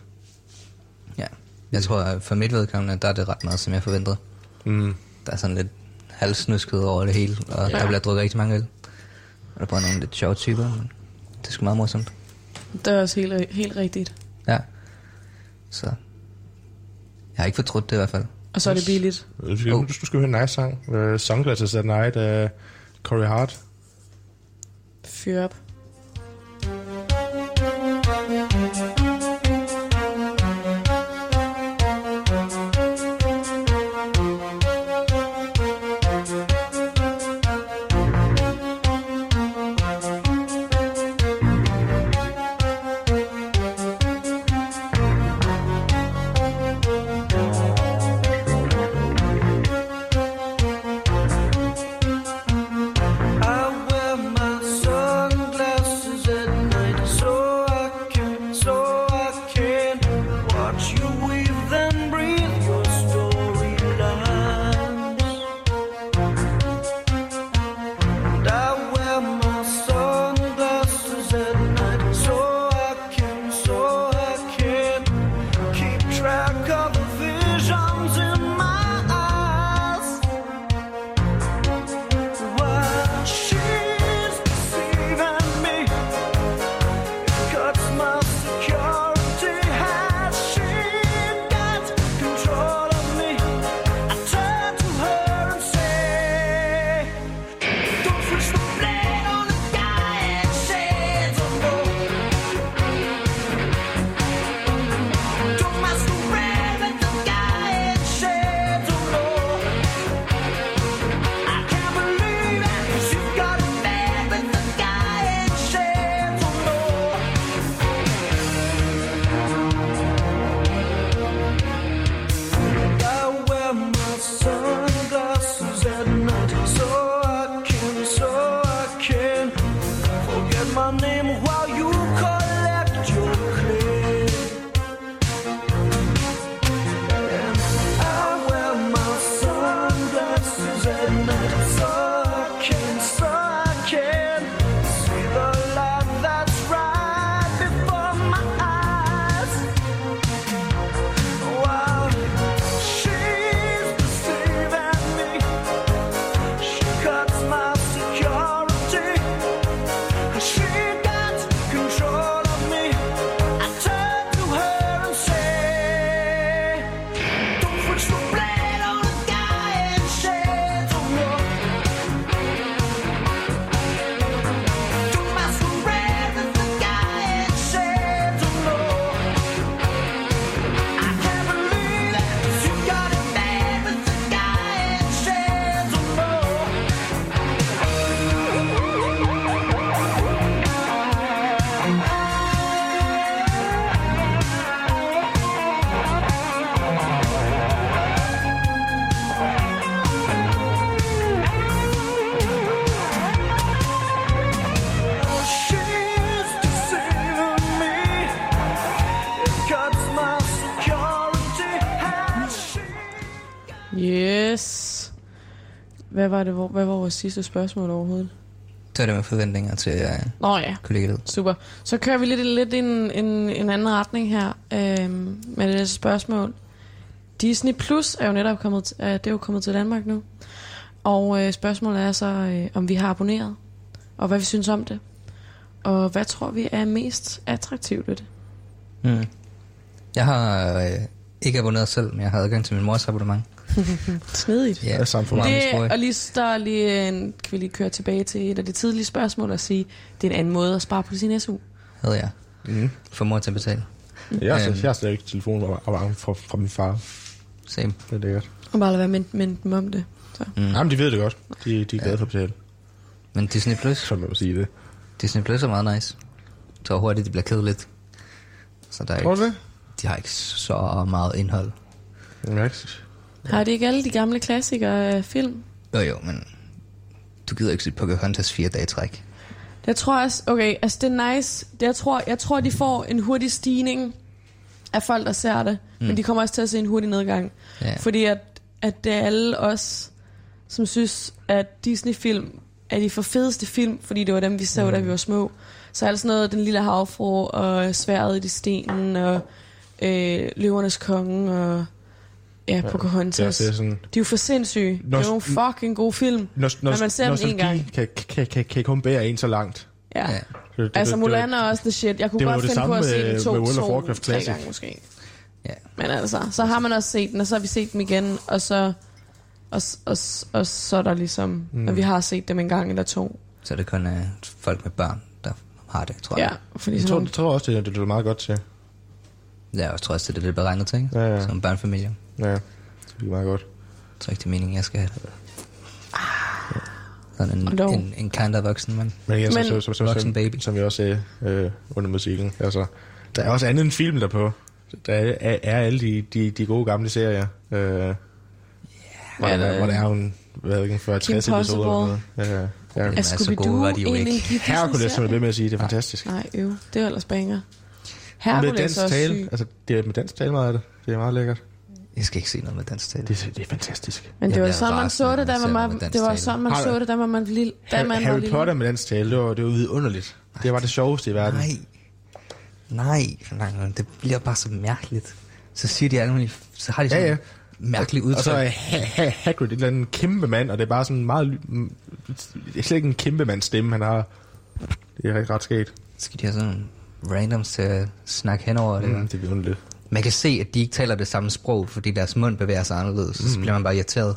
Ja. Jeg tror, at for mit vedkommende, der er det ret meget, som jeg forventede. Mm. Der er sådan lidt halvsnusket over det hele, og Ja. ja. der bliver drukket rigtig mange øl. Og der er bare nogle lidt sjove typer, men det er sgu meget morsomt. Det er også helt, helt rigtigt. Ja. Så jeg har ikke fortrudt det i hvert fald. Og så er det billigt. Du skal, Oh. du skal høre en nice sang. Uh, Sunglasses at Night af Corey Hart. Fyr op. hvad var det, hvor, hvad var vores sidste spørgsmål overhovedet? Så er det med forventninger til uh, Nå ja, kollegiet. super. Så kører vi lidt, lidt i en, en, en anden retning her øhm, med det spørgsmål. Disney Plus er jo netop kommet, øh, det er jo kommet til Danmark nu. Og øh, spørgsmålet er så, øh, om vi har abonneret, og hvad vi synes om det. Og hvad tror vi er mest attraktivt ved det? Mm. Jeg har øh, ikke abonneret selv, men jeg har adgang til min mors abonnement. Snedigt. Ja, Det er samme for mig. Det, misbrug, og lige, der er lige en, kan vi lige køre tilbage til et af de tidlige spørgsmål og sige, det er en anden måde at spare på sin SU. havde jeg. Mm. For mor til at betale. Jeg har, Øhm. jeg har ikke telefonabonnement fra, fra min far. Same. Det er lækkert. Og bare lade være med, med dem om det. Så. Mm. Jamen, de ved det godt. De, de er glade for at betale. Men Disney Plus, Så må man sige det. Disney Plus er meget nice. Jeg tror hurtigt, det bliver kedeligt. Så der er Tror du ikke, det? de har ikke så meget indhold. Jeg ikke- Har de ikke alle de gamle klassikere af film? Jo jo, men du gider ikke se Pocahontas fire dage træk. Jeg tror også, okay, altså det er nice. Det, jeg, tror, jeg tror, de får en hurtig stigning af folk, der ser det. Mm. Men de kommer også til at se en hurtig nedgang. Ja. Fordi at, at det er alle os, som synes, at Disney-film er de for fedeste film, fordi det var dem, vi så, mm. da vi var små. Så alt sådan noget, Den Lille Havfru, og Sværet i stenen, og øh, Løvernes Konge, og ja, Pocahontas. Det er sådan... De er jo for sindssyge. Det er jo en fucking god film. Når, når, Men man ser den en gang. Kan, kan, kan, kan kun bære en så langt. Ja. Ja. ja. Det, det, Altså det- Mulan er også the shit. Jeg kunne det godt det finde på at se den to, med World of to Warcraft tre Classic. gange måske. Ja. Men altså, så har man også set den, og så har vi set dem igen, og så, og, og, og så er der ligesom, mm. når vi har set dem en gang eller to. Så er det kun uh, folk med børn, der har det, tror Ja, jeg. fordi Jeg tror, nogle- tror også, det, det er meget godt til. Ja, jeg tror også, det er det, det er beregnet til, ikke? Ja, ja. Som børnefamilie. Ja, det er meget godt. Jeg tror ikke, det er meningen, jeg skal have det. Sådan en, dog. en, en kind af voksen mand. Men igen, Men- så, så, så, Voksen som, baby. som vi også sagde øh, under musikken. Altså, der er også andet end film der på. Der er, er, er alle de, de, de gode gamle serier. Øh, hvor, Ja, der, der- hvor der er jo en, hvad ved jeg, ikke, 40 Kim 60 episoder. Eller noget. Ja, ja. Er altså, så Scooby-Doo gode var de jo ikke. Hercules, som jeg Disney-serie? bliver med at sige, det er fantastisk. Nej, øv. Det er ellers banger. med Hercules dansk er også tale, syg. altså det er med dansk tale meget af det. Det er meget lækkert. Jeg skal ikke se noget med dansk tale. Det, er- det er fantastisk. Men det var bliver sådan, man så det, da man var, det var sådan, man Har så det, da man, man, lille, da Harry, man var Harry lille. Potter med dansk tale, det var, det var vidunderligt. Det var det sjoveste i verden. Nej. Nej, nej, nej, det bliver bare så mærkeligt. Så siger de alle mulige, så har de sådan Ja, ja, mærkelige Og så udtryk. er Ha- Ha- Hagrid et eller andet kæmpe mand, og det er bare sådan meget... mm, Det er slet ikke en kæmpe mands stemme, han har. Det er rigtig ret sket. Så skal de have sådan randoms til at snakke henover det. Mm, Mm. det er vidunderligt. Man kan se, at de ikke taler det samme sprog, fordi deres mund bevæger sig anderledes. Så bliver man bare irriteret.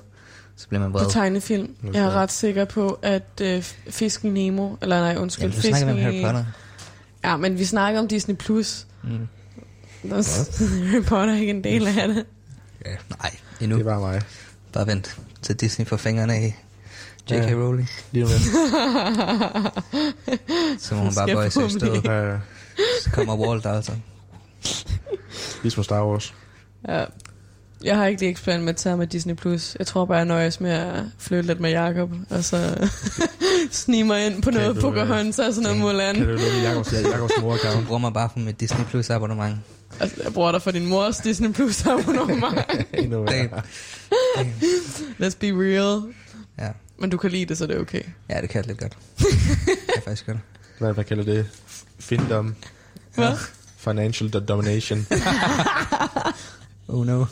Så bliver man vred. På tegnefilm. Jeg er ret sikker på, at øh, Fisken Nemo, eller nej, undskyld, Jamen, Fisken i- Harry Potter. Ja, men vi snakker om Disney+. Plus. Mm. Der er Harry Potter er ikke en del af det. Ja, nej, endnu. Det var mig. Bare vent til Disney får fingrene af J.K. Ja. Rowling. Lige om. Så må hun bare bøje sig i stedet. Ja, ja. Så kommer Walt altså. Ligesom Star Wars. Ja. Jeg har ikke det eksperimenteret med Disney+. Plus. Jeg tror bare, jeg nøjes med at flytte lidt med Jacob og så snige mig ind på Kan noget du, øh, Pocahontas og sådan noget Mulan. Kan du lukke Jakobs, Jakobs mor account? bruger mig bare for mit Disney Plus abonnement. Altså, jeg bruger dig for din mors Disney Plus abonnement. Damn. Damn. Let's be real. Ja. Men du kan lide det, så det er okay. ja, det kan jeg lidt godt. det kan jeg faktisk godt. Hvad, hvad kalder det? Findom. Hvad? Financial do- domination. Oh no.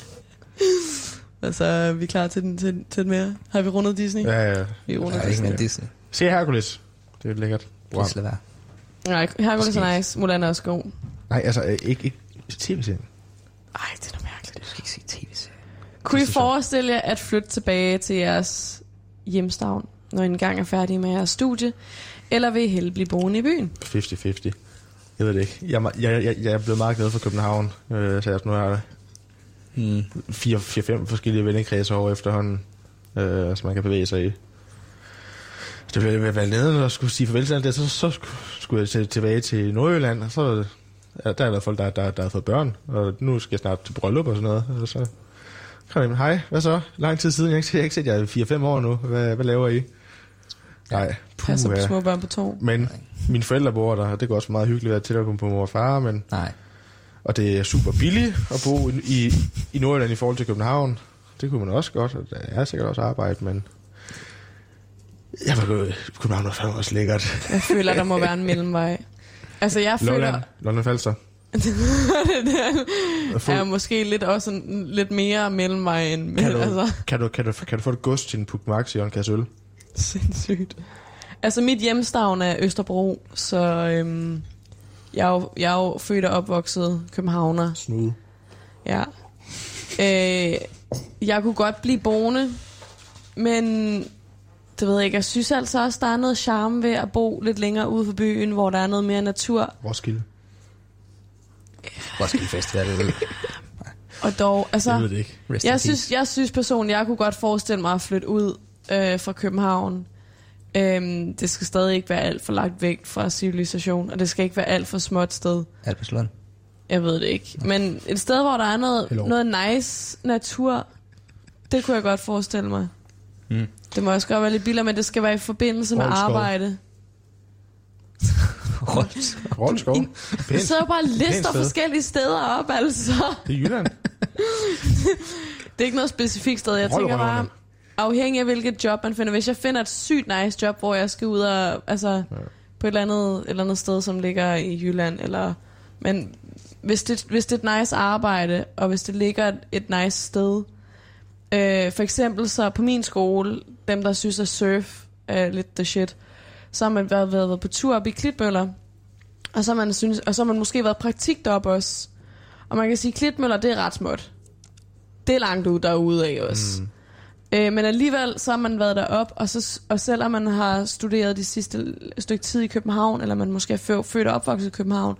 Altså, er vi klar til, den, til, til den mere? Har vi rundet Disney? Ja, ja. Vi er rundet Jeg er ikke Disney. Disney. Se Hercules. Det er lækkert. Wow. Lad være. Nej, Hercules er nice. Mulan er også god. Nej, altså øh, ikke, ikke tv-serien. Ej, det er da mærkeligt. Du skal ikke se tv-serier. Kunne I Det forestille jer at flytte tilbage til jeres hjemstavn, når I engang er færdige med jeres studie? Eller vil I hellere blive boende i byen? 50-50. Jeg ved det ikke. Jeg, jeg, jeg, jeg er blevet meget glad for København. Øh, så jeg nu har Hmm. 4-5 forskellige vennekredse over efterhånden, øh, som man kan bevæge sig i. Det blev være nede og skulle sige farvel til alt det, så, så sku- skulle jeg til, tilbage til Nordjylland, og så ja, der er der folk, der, der, der har fået børn, og nu skal jeg snart til bryllup og sådan noget. Og så kom jeg, hej, hvad så? Lang tid siden, jeg har ikke, jeg har ikke set jer i 4-5 år nu. Hvad, hvad laver I? Nej, Passer på puha. små børn på to. Men mine forældre bor der, og det går også meget hyggeligt at være tættere på, på mor og far, men, Nej. og det er super billigt at bo i, i, Nordjylland i forhold til København. Det kunne man også godt, og der er sikkert også arbejde, men Jeg var gået København og fandme også lækkert. Jeg føler, der må være en mellemvej. Altså, jeg føler... Lolland, Lolland Falster. er måske lidt også en, lidt mere mellemvej end... Kan du, Altså, kan, du, kan, du, kan du få et gods til en Puk Maxi og en kasse øl? sindssygt. Altså, mit hjemstavn er Østerbro, så øhm, jeg, er jo, jeg er jo født og opvokset københavner. Snude. Ja. Øh, jeg kunne godt blive boende, men det ved jeg ikke. Jeg synes altså også, der er noget charme ved at bo lidt længere ude for byen, hvor der er noget mere natur. Roskilde. Roskilde Festival, Og dog, altså... Jeg ved det ikke. Rest Jeg synes, jeg synes personligt, jeg kunne godt forestille mig at flytte ud øh, fra København. Øhm, det skal stadig ikke være alt for lagt væk fra civilisation, og det skal ikke være alt for småt sted. Alperslund. Jeg ved det ikke. Men et sted, hvor der er noget, Hello. noget nice natur, det kunne jeg godt forestille mig. Mm. Det må også godt være lidt billigere, men det skal være i forbindelse med Rold skov. arbejde. Rold. Roldskov. Du sidder jo bare og lister sted. forskellige steder op, altså. Det er Jylland. Det er ikke noget specifikt sted. Jeg tænker bare. Afhængig af hvilket job man finder. Hvis jeg finder et sygt nice job, hvor jeg skal ud og, altså, ja. på et eller andet, et eller andet sted, som ligger i Jylland, eller, men hvis det, hvis det er et nice arbejde, og hvis det ligger et, et nice sted, øh, for eksempel så på min skole, dem der synes at surf er lidt the shit, så har man været, været, været på tur op i Klitmøller, og så har man, synes, og så har man måske været praktik deroppe også. Og man kan sige, at Klitmøller, det er ret småt. Det er langt ud derude af også. Mm. Øh, men alligevel, så har man været derop, og, så, og selvom man har studeret de sidste stykke tid i København, eller man måske er født og opvokset i København,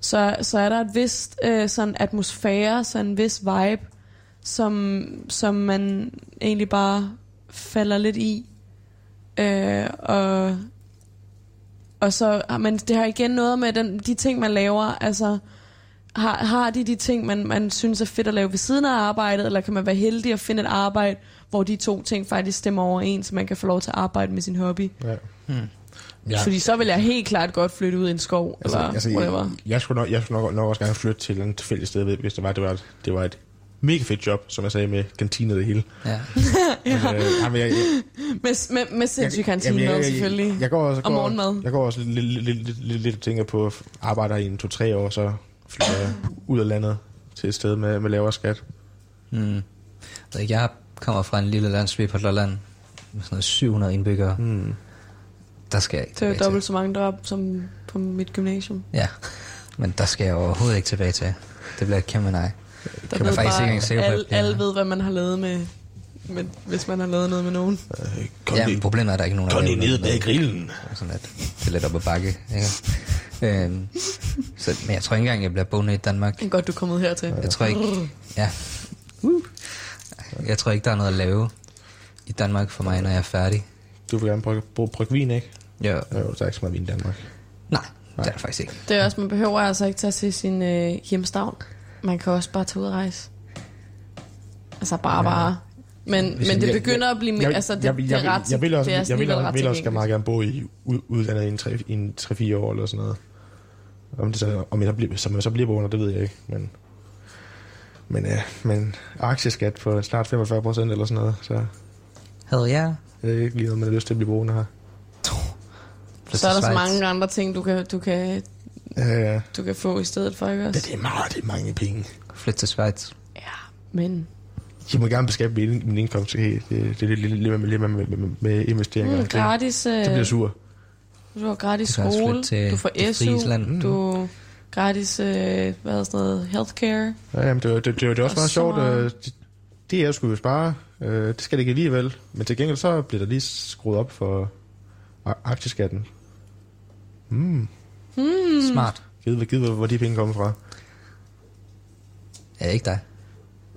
så, så er der et vist øh, sådan atmosfære, sådan en vis vibe, som, som man egentlig bare falder lidt i. Øh, og, og så har man, det har igen noget med den, de ting, man laver, altså har, har de de ting, man, man synes er fedt at lave ved siden af arbejdet, eller kan man være heldig at finde et arbejde, hvor de to ting faktisk stemmer overens, så man kan få lov til at arbejde med sin hobby. Ja. Hmm. Ja. Fordi så vil jeg helt klart godt flytte ud i en skov, Altså, eller altså, whatever. jeg, jeg, skulle nok, jeg skulle nok, nok også gerne flytte til et tilfældigt sted, hvis det var, det var, et, det var et mega fedt job, som jeg sagde, med kantine og det hele. Ja. Men, øh, jamen, jeg, jeg, Med, med, med sindssyg kantine jeg, jeg, selvfølgelig. Jeg, jeg går også, Og går, morgenmad. Jeg går også lidt, lidt, lidt, lidt, tænker på at arbejde her i en to-tre år, så flytter jeg ud af landet til et sted med, med lavere skat. Mm. Jeg Jeg kommer fra en lille landsby på Lolland med sådan noget 700 indbyggere. Hmm. Der skal jeg ikke Det er jo til. dobbelt så mange drop som på mit gymnasium. Ja, men der skal jeg overhovedet ikke tilbage til. Det bliver et kæmpe nej. Der Kan man faktisk ikke engang sikker på, alle, er- alle ved, hvad man har lavet med, med, hvis man har lavet noget med nogen. Øh, kom Ja, men problemet er, at der er ikke nogen, der lige laver ned noget bag grillen. Sådan at det er lidt op ad bakke. Ikke? øhm, så, men jeg tror ikke engang, jeg bliver boende i Danmark. Det er godt, du er kommet hertil. Jeg tror ikke... Ja. Uh. Jeg tror ikke, der er noget at lave i Danmark for mig, når jeg er færdig. Du vil gerne brygge, brygge, brygge vin, ikke? Jo. Jo, der er ikke så meget vin i Danmark. Nej, det er der faktisk ikke. Det er også, man behøver altså ikke tage til sin øh, hjemstavn. Man kan også bare tage ud og rejse. Altså bare bare. Men, Hvis men det jeg- begynder at blive mere, altså det, jeg, det jeg, er ret, jeg vil også, det er jeg vil, også, ret vil også tilgængeligt. meget gerne bo i ud- udlandet i en tre- i en 3-4 år eller sådan noget. Om, det så, om jeg så bliver, som jeg så bliver boende, det ved jeg ikke. Men, men, ja, men aktieskat på snart 45 procent eller sådan noget, så Havde jeg jeg er ikke lige noget, man har lyst til at blive boende her. Så er der så mange andre ting, du kan, du kan, Ja, ja. du kan få i stedet for, ikke Det, også? det er meget, det er mange penge. Flytte til Schweiz. Ja, men Jeg må gerne beskatte min, min indkomst. Det, det, det er lidt, lidt, lidt, med, lidt med, med, med, med investeringer. mm, det, gratis, øh, det bliver sur. du har gratis skole, til du får det SU, frie land. Mm. du gratis, øh, hvad er sådan noget, healthcare. Ja, jamen, det, det, det, det er også Og meget så- sjovt. Øh, det, det er skulle jo spare. Øh, det skal det ikke alligevel. Men til gengæld så bliver der lige skruet op for aktieskatten. Mm. Smart. Givet, givet hvor, hvor de penge kommer fra. Ja, ikke dig.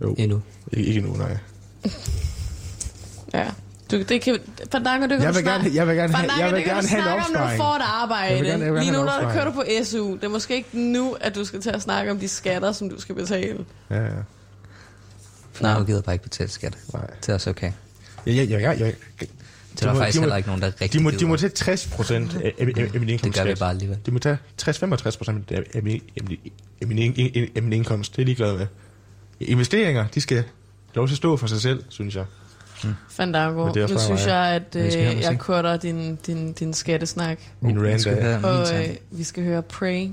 Jo, Endnu. ikke, ikke endnu, nej. Ja. Du, det kan, Fandango, det kan Jeg du vil snart- gerne, jeg vil gerne, have, Fandango, jeg vil det kan gerne du have en snakke om, når du opsparing. får et arbejde. Jeg vil gerne- jeg vil Lige nu, kører du opsparing. på SU. Det er måske ikke nu, at du skal til at snakke om de skatter, som du skal betale. Ja, ja. Nej, du gider bare ikke betale skat. Nej. Det er også okay. Jeg, jeg, jeg, jeg, jeg, Det er faktisk heller ikke nogen, der rigtig de må, gider. de må tage 60 procent af, af, af, af min indkomst. Det gør vi bare alligevel. De må tage 60-65 procent af, af, min, af, min, af, min, indkomst. Det er jeg ligeglad med. Investeringer, de skal lov til at stå for sig selv, synes jeg. Fandango, det er nu synes mig. jeg, at øh, jeg musik. kutter din, din, din skattesnak. Min Vi rant skal er... Og øh, vi skal høre Pray.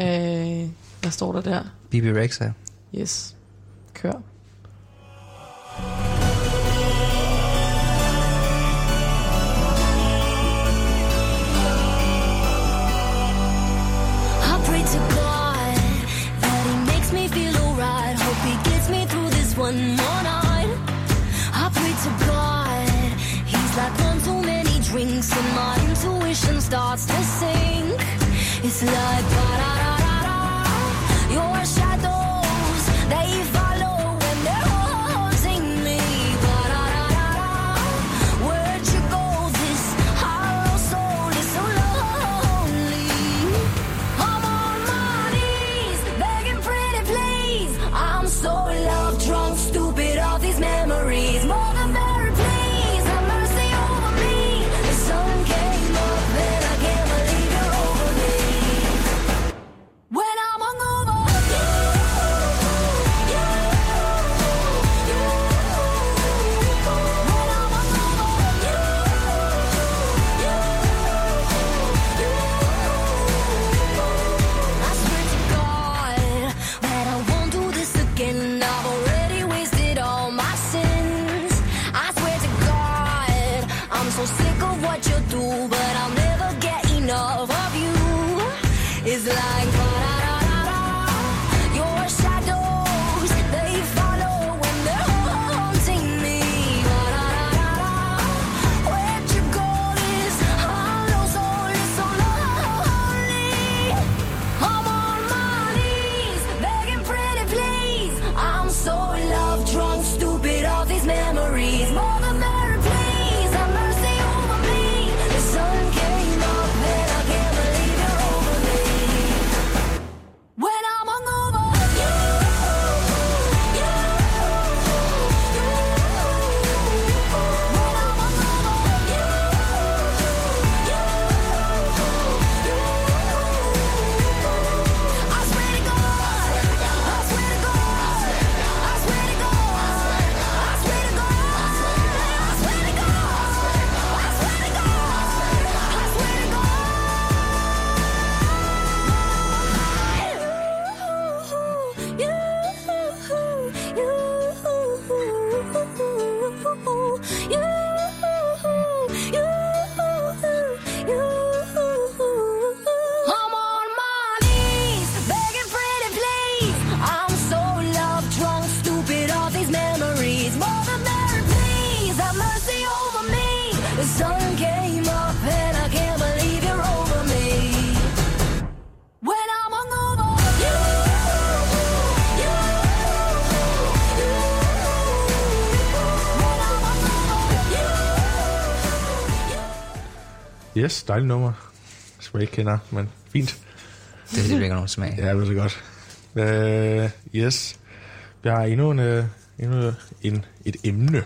Øh, hvad står der der? Bibi Rexa. Yes. Kør. I pray to and my intuition starts to sink. It's like ba da Yes, dejligt nummer. Som jeg ikke kender, men fint. Det er det virker nogen smag. Ja, det er godt. Uh, yes. Vi har endnu, en, uh, endnu en, et emne.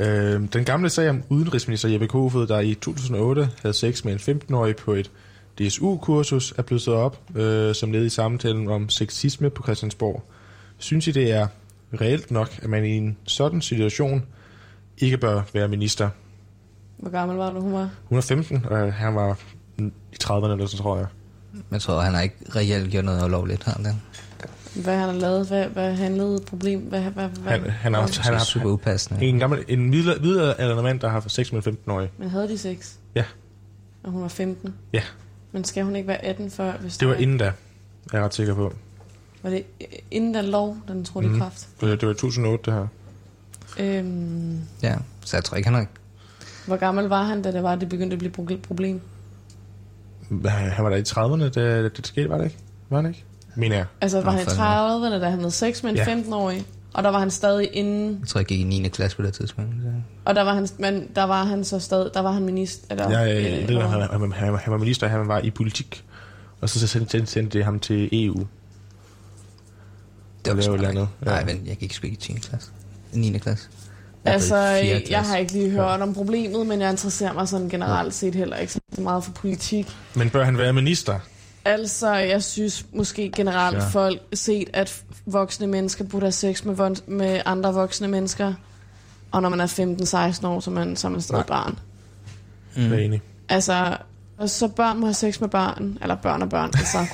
Uh, den gamle sag om udenrigsminister Jeppe Kofod, der i 2008 havde sex med en 15-årig på et DSU-kursus, er blevet op uh, som led i samtalen om sexisme på Christiansborg. Synes I, det er reelt nok, at man i en sådan situation ikke bør være minister? Hvor gammel var du, hun var? Hun er 15, og han var i 30'erne eller sådan, tror jeg. Jeg tror, han har ikke reelt gjort noget ulovligt, har han det? Hvad han har lavet? Hvad, hvad handlede problem? Hvad, hvad, hvad, Han, han, har, hvad- han, har, super upassende. En gammel, en middelaldrende mand, der har haft sex med en 15-årig. Men havde de sex? Ja. Og hun var 15? Ja. Men skal hun ikke være 18 før? Hvis Det var der- inden da, er jeg ret sikker på. Var det inden der lov, den trådte Mhm. i kraft? Det var, det var i 2008, det her. Øhm, Ja, så jeg tror ikke, han har... hvor gammel var han, da det var, det begyndte at blive problem? Hvad, Han var der i 30'erne, da det skete, var det ikke? Var han ikke? Mener jeg. Altså, var han i fandme. 30'erne, da han havde sex med en Ja. 15-årig? Og der var han stadig inden, Jeg tror, jeg gik i 9. klasse på det tidspunkt. Så. og der var han, men der var han så stadig, der var han minister, eller, Ja, ja, ja, det var, han, han, han, han var minister, han var i politik. Og så sendte, sendte, sendte det ham til EU. Det var jo ja. Nej, men jeg gik sgu ikke i 10. klasse. 9. klasse. Altså, jeg har ikke lige hørt om problemet, men jeg interesserer mig sådan generelt set heller ikke så meget for politik. Men bør han være minister? Altså, jeg synes måske generelt Ja. folk set, at voksne mennesker burde have sex med, med andre voksne mennesker. Og når man er 15-16 år, så er man, så er man stadig Nej. barn. Mm. Jeg er enig. Altså, og så børn må have sex med børn. Eller børn og børn, altså.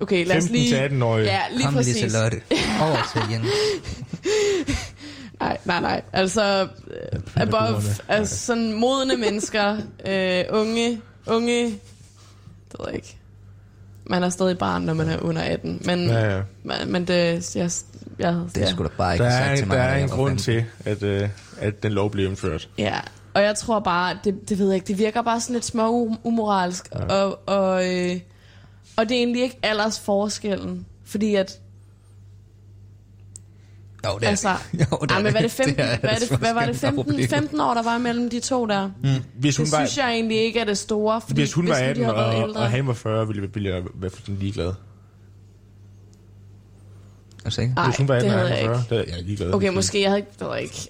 Okay, lad os 15 lige... til 18 år. Ja, lige Kom lige til præcis. Lotte. Over til Jens. Nej, nej, nej. Altså, øh, above, altså sådan modne mennesker, øh, unge, unge, det ved jeg ikke. Man er stadig barn, når man er under 18. Men, Ja, ja. men, men det, jeg, jeg, Det er sgu da bare ikke Der sagt er, til mig, der er en grund 15. til, at, øh, at den lov blev indført. Ja, og jeg tror bare, det, det ved jeg ikke, det virker bare sådan lidt små umoralsk, ja. og, og, øh, og det er egentlig ikke aldersforskellen, fordi at, Jo, det er altså, det. Jo, det ej, er men hvad, er det det. 15, Det er hvad, er det, hvad var det, forskellen, der er 15, problemet. 15 år, der var mellem de to der? Hvis hun, Det var, synes jeg egentlig ikke er det store, fordi hvis hun var nu de 18, havde været og, ældre- og han var 40, ville, ville jeg være fuldstændig ligeglad. Er du sikker? Ej, hvis hun var 18, det og han var jeg 40, ikke. det er jeg ligeglad. Okay, måske, jeg havde ikke, det ved jeg ikke,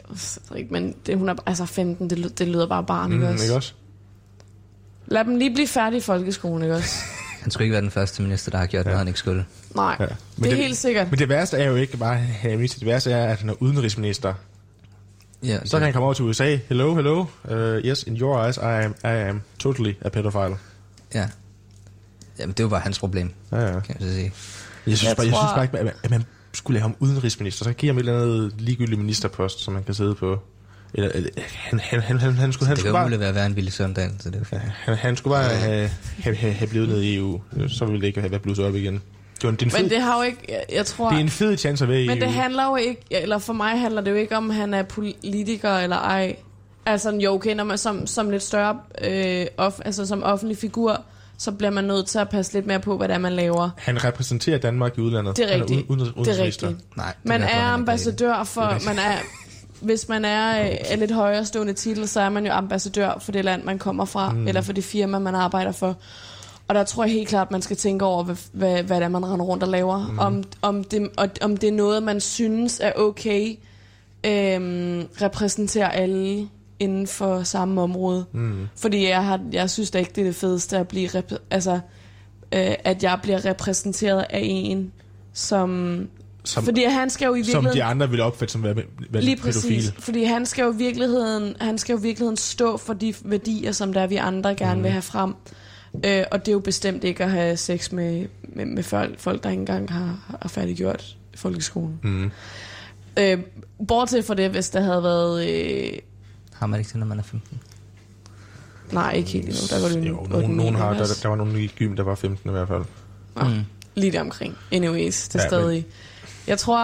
jeg ikke men det, hun er altså 15, det, det lyder bare barn, Mm, ikke også? ikke også? Lad dem lige blive færdige i folkeskolen, ikke også? Han skulle ikke være den første minister, der har gjort noget, han ikke skulle. Nej, Ja. ja. det er helt sikkert. Men det værste er jo ikke bare, minister. Det værste er, at han er udenrigsminister. Ja, Så kan han komme over til USA. Hello, hello. Uh, yes, in your eyes, I am, I am totally a pedophile. Ja. Jamen, det var bare hans problem, Ja, ja. kan jeg så sige. Jeg synes, Jeg bare, jeg tror- synes bare ikke, at man, at man skulle lave ham udenrigsminister. Så giver ham et eller andet ligegyldigt ministerpost, som man kan sidde på. Eller, eller han, han, han, han, han, skulle, han, Det skulle kan bare, umuligt være hver en villig søndag, så det er han, han skulle bare have, have, have, have blevet nede i EU. Så ville det ikke have været blusset op igen. Det, var en, det, er en fed, Men det har jo ikke, jeg, jeg tror... det er en fed chance at være i Men EU. det handler jo ikke, eller for mig handler det jo ikke om, han er politiker eller ej. Altså, jo, okay, når man som, som lidt større, øh, off, altså som offentlig figur, så bliver man nødt til at passe lidt mere på, hvad det er, man laver. Han repræsenterer Danmark i udlandet. Det er Han rigtigt. uden- Det er rigtigt. Nej, det Man er ambassadør for, man er, hvis man er øh, af lidt højere stående titel, så er man jo ambassadør for det land, man kommer fra, mm. eller for det firma, man arbejder for. Og der tror jeg helt klart, man skal tænke over, hvad, hvad, hvad det er, man render rundt og laver. Mm. Om, om, det, og, om det er noget, man synes er okay, øhm, repræsenterer alle inden for samme område. Mm. Fordi jeg, har, jeg synes da ikke, det er det fedeste at blive altså, øh, at jeg bliver repræsenteret af en, som... Som, Fordi han skal jo i som virkeligheden... de andre vil opfatte som værende være Lige præcis, fordi han skal jo i virkeligheden, han skal jo i virkeligheden stå for de værdier, som der vi andre gerne Mhm. vil have frem. Øh, og det er jo bestemt ikke at have sex med, med, med folk, folk, der ikke engang har, har færdiggjort folkeskolen. Mm. Øh, bortset fra det, hvis der havde været... Øh, Har man ikke det, når man er 15? nej, ikke helt endnu. Der var det Jo, nogen, nogen har, ikke der, der var nogen i gym, der var 15 i hvert fald. Nå, Lige der omkring. Anyways, det er Ja, ja, men- stadig... Jeg tror,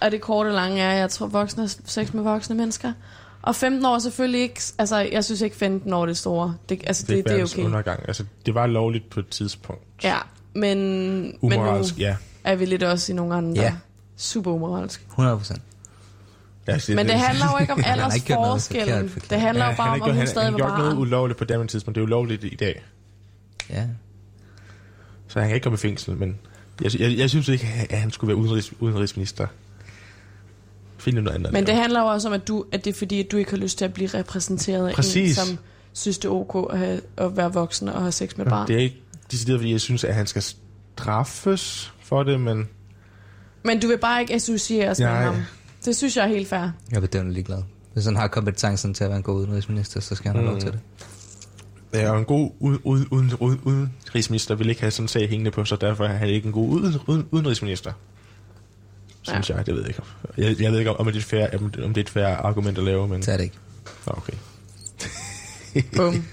at det korte og lange er, jeg tror, voksne sex med voksne mennesker. Og 15 år er selvfølgelig ikke... Altså, jeg synes ikke 15 år er det store. Det, altså, Det, det, det, det er okay. undergang. Altså, det var lovligt på et tidspunkt. Ja, men, men nu Umoralsk, ja. er vi lidt også i nogle andre. Ja. Super umoralsk. 100 procent. ja det, Men det handler jo ikke om Han noget aldersforskellen. Det handler jo han, bare om, om hun han, stadig han var gjort noget barn. ulovligt på det tidspunkt. Det er ulovligt i dag. Ja. Så han kan ikke komme i fængsel, men jeg, jeg, jeg synes ikke, at han skulle være udenrigs, udenrigsminister. Find noget andet. Men det handler jo også om, at, du, at det er fordi, at du ikke har lyst til at blive repræsenteret af en, som synes, det er ok at, have, at være voksen og have sex med barn. Det er ikke decideret, fordi jeg synes, at han skal straffes for det, men Men du vil bare ikke associeres med Nej. ham. Det synes jeg er helt fair. Jeg er bedøvende ligeglad. Hvis han har kompetencen til at være en god udenrigsminister, så skal han have lov til det. Ja, og en god uden, uden, uden, uden, udenrigsminister vil ikke have sådan en sag hængende på sig, derfor er han ikke en god uden, uden, udenrigsminister. Synes ja. jeg, det ved jeg ikke. Jeg, jeg ved ikke, om det er et fair, om det er et fair argument at lave, men... Det er det ikke. Okay. Bum.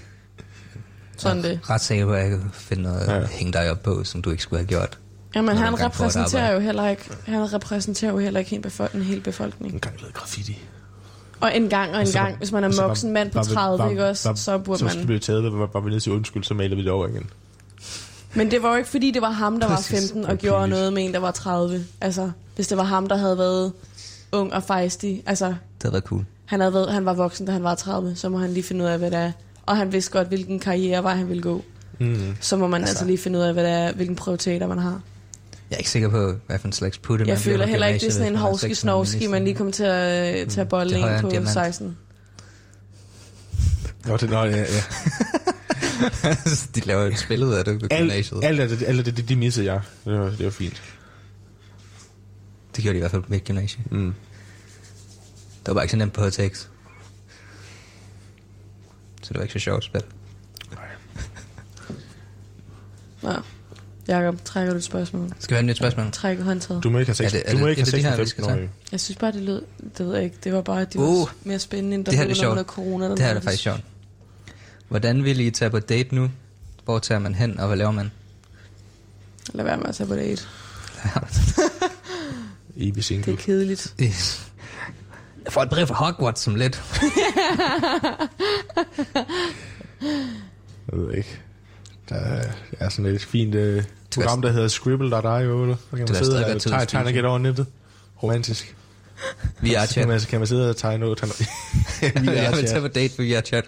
Sådan det. Ret sikker på, at jeg kan finde noget Ja. ja. hænge dig op på, som du ikke skulle have gjort. Jamen, han repræsenterer jo heller ikke, han repræsenterer jo heller ikke en, befol- en hel befolkning. En gang lavet graffiti. Og en gang og en så gang, var- hvis man er så var- voksen mand på var vi- 30, var- ikke også, var- så burde Så man... blev vi taget, var, var vi nede til undskyld, så malede vi det over igen. Men det var jo ikke, fordi det var ham, der var Præcis. 15 og er gjorde noget med en, der var 30. Altså, hvis det var ham, der havde været ung og fejstig. Altså, Det havde været cool. han, havde været, han var voksen, da han var 30, så må han lige finde ud af, hvad det er. Og han vidste godt, hvilken karrierevej han ville gå. Mm. Så må man altså, Altså- altså lige finde ud af, hvad det er, hvilken prioriteter man har. Jeg er ikke sikker på, hvad for en slags putte Jeg man bliver føler heller ikke, det er sådan en hvis man lige kommer til at tage bolle Det er højere ind på diamant. 16. Nå, det, nå, ja, ja. de laver et spil ud af det på Alt, gymnasiet. alt, alt, alt det, det, det missede jeg. Det var, det var fint. Det gjorde de i hvert fald på mit gymnasie. Mm. Det var bare ikke så nemt på HTX. det var ikke så sjovt spil. Nå. Jakob, trækker du et spørgsmål? Skal vi have et nyt spørgsmål? Trækker håndtaget. Du må ikke have Er sex. det- er du må det- ikke er have det vi 16 skal 15 årige. Jeg synes bare, det lød... Det ved jeg ikke. Det var bare... Det var Uh, mere spændende, end der det her er blev med sjovt. corona. Det her er da faktisk sjovt. Hvordan vil I tage på date nu? Hvor tager man hen, og hvad laver man? Lad være med at tage på date. Evig Det single. er kedeligt. Jeg får et brev fra Hogwarts som lidt. Jeg ved ikke. Der er- sådan et fint uh, program, der hedder Scribble.io. Der kan man er sidde og at tegne, tegne og gætte over nettet. Romantisk. Vi er Så kan chat. man, så kan man sidde og tegne noget. Tegne, vi er Jeg vil tage chat. på date på VR chat.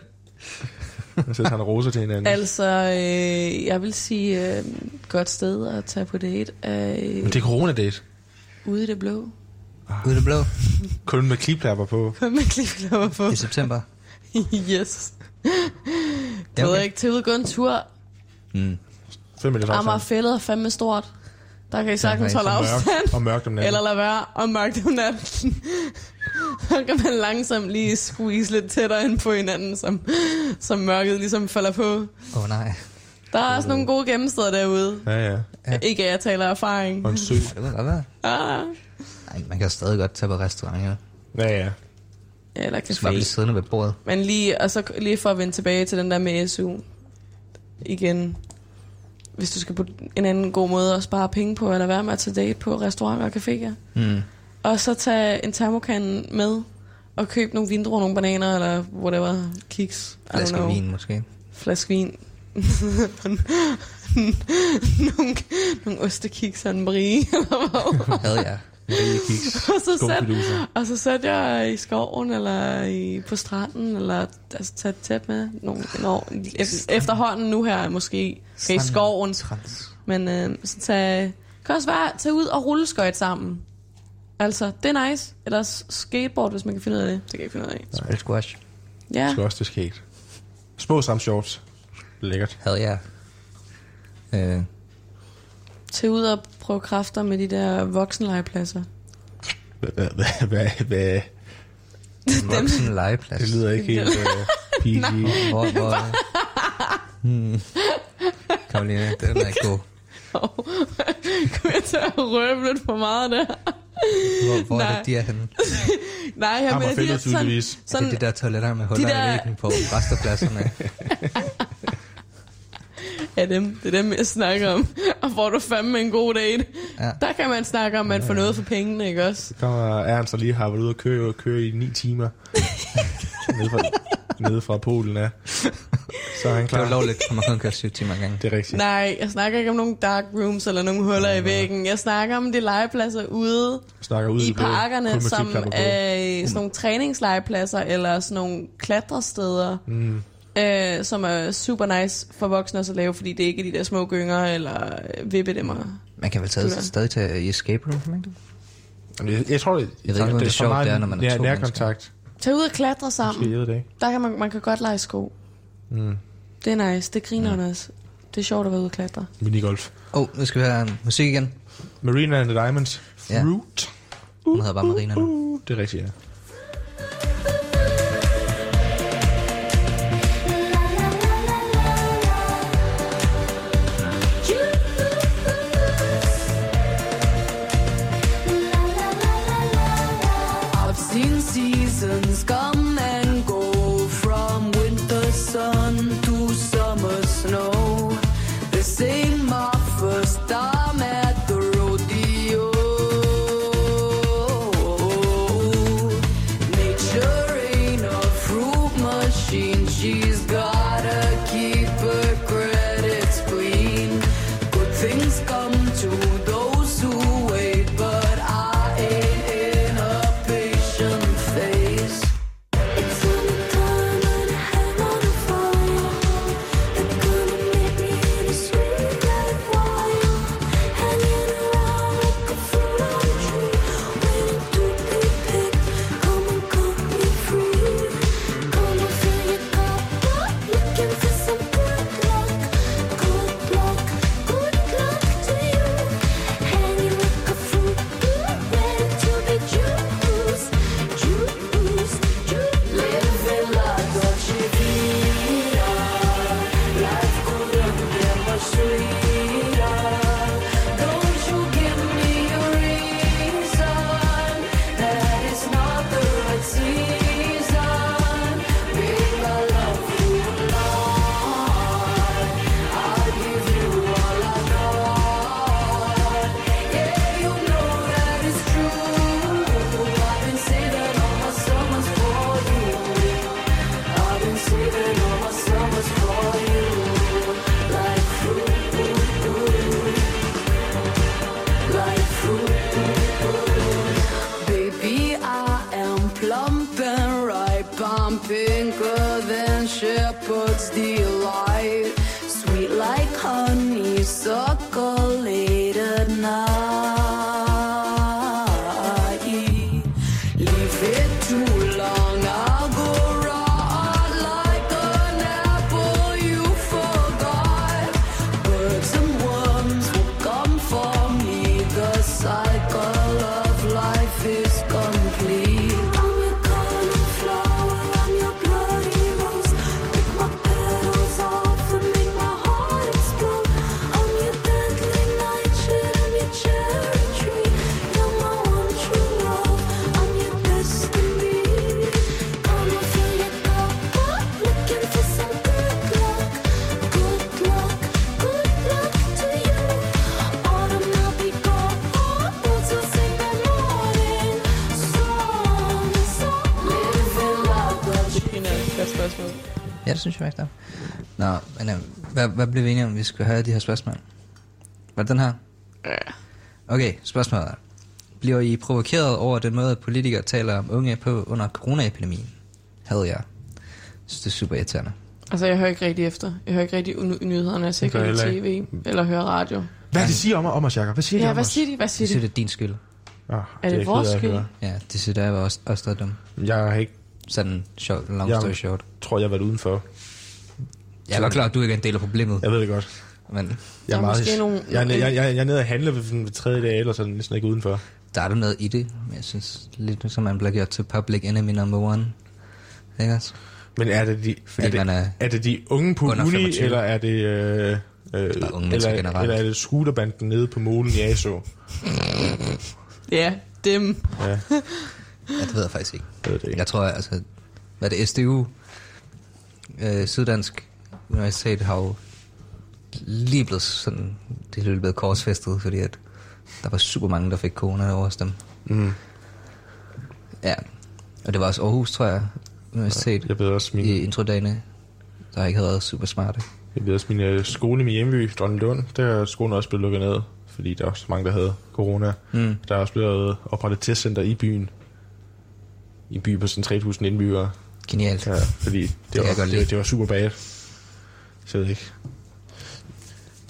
Man sidder og roser til hinanden. Altså, øh, jeg vil sige, øh, godt sted at tage på date er øh, Men det er coronadate. ude i det blå. Ude i det blå. Kun med kliplapper på. Hvad med klipklapper på? I september. yes. Ved okay. ikke, til og gå en tur. Mm. Fem minutter Amager afstand. fældet er fandme stort. Der kan I sagtens holde afstand. mørkt, og mørkt om natten. Eller lade være og mørkt om natten. Så kan man langsomt lige squeeze lidt tættere ind på hinanden, som, som mørket ligesom falder på. Åh oh, nej. Der er også nogle gode gemmesteder derude. Ja, ja. Ja. Ikke at jeg taler af erfaring. Og en sø. Ja, det godt være. Ah. Nej, man kan stadig godt tage på restaurant, ja. Ja, ja. Eller Du skal bare blive café. siddende ved bordet. Men lige, og så lige for at vende tilbage til den der med SU. Igen. Hvis du skal på en anden god måde at spare penge på, eller være med at tage date på restauranter og caféer. Mm. Og så tage en termokan med, og købe nogle vindruer, nogle bananer, eller whatever, kiks. Flaske vin måske. Flaske vin. nogle, nogle ostekiks og en brie, eller hvad. Havde jeg. Marie Kiks. og, så sat, og så satte jeg i skoven, eller i, på stranden, eller altså, tage et tæt med. Nogle, når, efter, efterhånden nu her, måske. Okay, i skoven. Men øh, så tage, kan også være, tage ud og rulle skøjt sammen. Altså, det er nice. Eller skateboard, hvis man kan finde ud af det. Det kan jeg ikke finde ud af. Spil squash. Ja, også til skate. Små samt shorts. Lækkert. Havde jeg. Øh, tage ud og prøve kræfter med de der voksenlegepladser. Hvad, hvad, hvad, hvad? voksen legeplads. Det lyder ikke helt uh, PG. Hvor, hvor... hmm. Karoline, den er god. Kom jeg til at røbe lidt for meget der? Hvor, hvor er Nej. det, de er henne? Nej, jeg mener, de Amagerfældet der, sådan, tydeligvis. Er sådan, det de der toiletter med huller der- i væggen på restepladserne? Ja, dem, det er dem, jeg snakker om. Og får du fandme en god date. Ja. Der kan man snakke om, at man får noget for pengene, ikke også? Så kommer Ernst og lige har været ude og køre, og køre i 9 timer. nede, fra, nede fra Polen, ja. Så er han Det klar. var lovligt, for man kun køre syv timer ad gangen. Det er rigtigt. Nej, jeg snakker ikke om nogle dark rooms eller nogle huller i væggen. Jeg snakker om de legepladser ude Snakker ud i det kun parkerne, som er sådan nogle træningslegepladser eller sådan nogle klatresteder, Mm. Øh, som er super nice for voksne også at lave, fordi det er ikke de der små gynger eller øh, vippedæmmer. Man kan vel tage, stadig tage i escape room, ikke? Jeg, jeg tror, det, Jeg ved ikke, det er sjovt, det er, når man er nær, to nærkontakt. Tag ud og klatre Måske, sammen. jeg ved det ikke. Der kan man, man kan godt lege sko. Mm. Det er nice, det griner mm. også. Det er sjovt at være ude og klatre. Minigolf. Åh, oh, nu skal vi have musik igen. Marina and the Diamonds. Ja. Fruit. Hun hedder bare Marina nu. Uh, det er rigtigt, ja. Ja, det synes jeg ikke, der. Nå, men øh, hvad, hvad blev vi enige om, vi skulle have de her spørgsmål? Var det den her? Ja. Okay, spørgsmålet er. Bliver I provokeret over den måde, at politikere taler om unge på under coronaepidemien? Havde jeg. Jeg synes, det er super irriterende. Altså, jeg hører ikke rigtig efter. Jeg hører ikke rigtig u- nyhederne. Jeg ser ikke rigtig tv eller hører radio. Hvad er det, de siger om, om os, Jacob? Hvad siger de Ja, om hvad os? siger de? Hvad siger de? det er din skyld. Ah, Er det jeg vores skyld? Ja, det synes jeg var også, også der er dumt. Jeg har ikke, Sådan short, long Jeg- story short. tror, jeg har været udenfor. Jeg er godt klar, at du ikke er en del af problemet. Jeg ved det godt. Men Jeg Der er, meget, måske nogle- jeg, er, jeg, jeg, jeg er nede og handle ved, ved tredje dag, ellers er jeg næsten ikke udenfor. der er der noget i det. Men jeg synes lidt, som man bliver gjort til public enemy number one. Ikke også? Men er det de, Fordi er det, man er er det de unge på uni, 25? eller er det, øh, øh, Bare unge eller, generelt. eller er det scooterbanden nede på molen i ASO? Ja, dem. Ja, Ja, det ved jeg faktisk ikke. jeg ved det ikke. Jeg tror, altså, hvad det, SDU, øh, Syddansk Universitet har jo lige blevet sådan, det er blevet korsfæstet, fordi at der var super mange, der fik corona over hos dem. Mm. Ja, og det var også Aarhus, tror jeg, Universitet, Jeg ved også, min, i introdagene, der ikke havde været super smarte. jeg ved også, min øh, skole i min hjemby, Dronnelund, der er skolen også blevet lukket ned, fordi der er også mange, der havde corona. Mm. Der er også blevet oprettet testcenter i byen. I en by på sådan 3.000 indbyggere. Genialt. Ja, fordi det, kan var, det, det var super bad. Så jeg ved ikke.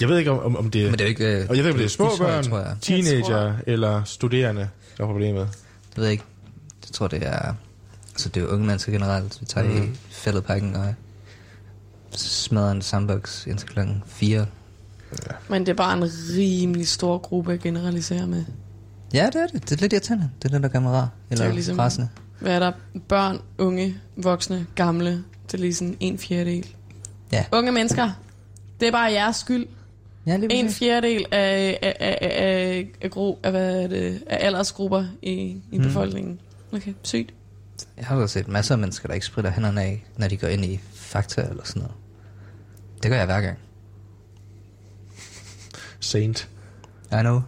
Jeg ved ikke, om, om, om det, Men det er ikke... Øh, og jeg ved ikke, om det er små det tror jeg, børn, tror jeg. teenager eller studerende, der er problemet. Det ved jeg ikke. Jeg tror, det er... Altså, det er jo unge mennesker generelt. Vi tager mm. i fældepakken og smadrer en sandbox indtil klokken 4. Men det er bare en rimelig stor gruppe at generalisere med. Ja, det er det. Det er lidt irriterende. Det er det, der gør mig rar. Eller Det er ligesom- rasende. Hvad er der? Børn, unge, voksne, gamle. Det er lige sådan en fjerdedel. Ja. Unge mennesker. Det er bare jeres skyld. Ja, lige En fjerdedel af, af, af, af, af, gru, af, hvad er det, af aldersgrupper i, i Mm. befolkningen. Okay, sygt. Jeg har også set masser af mennesker, der ikke spritter hænderne af, når de går ind i fakta eller sådan noget. Det gør jeg hver gang. Saint. I know.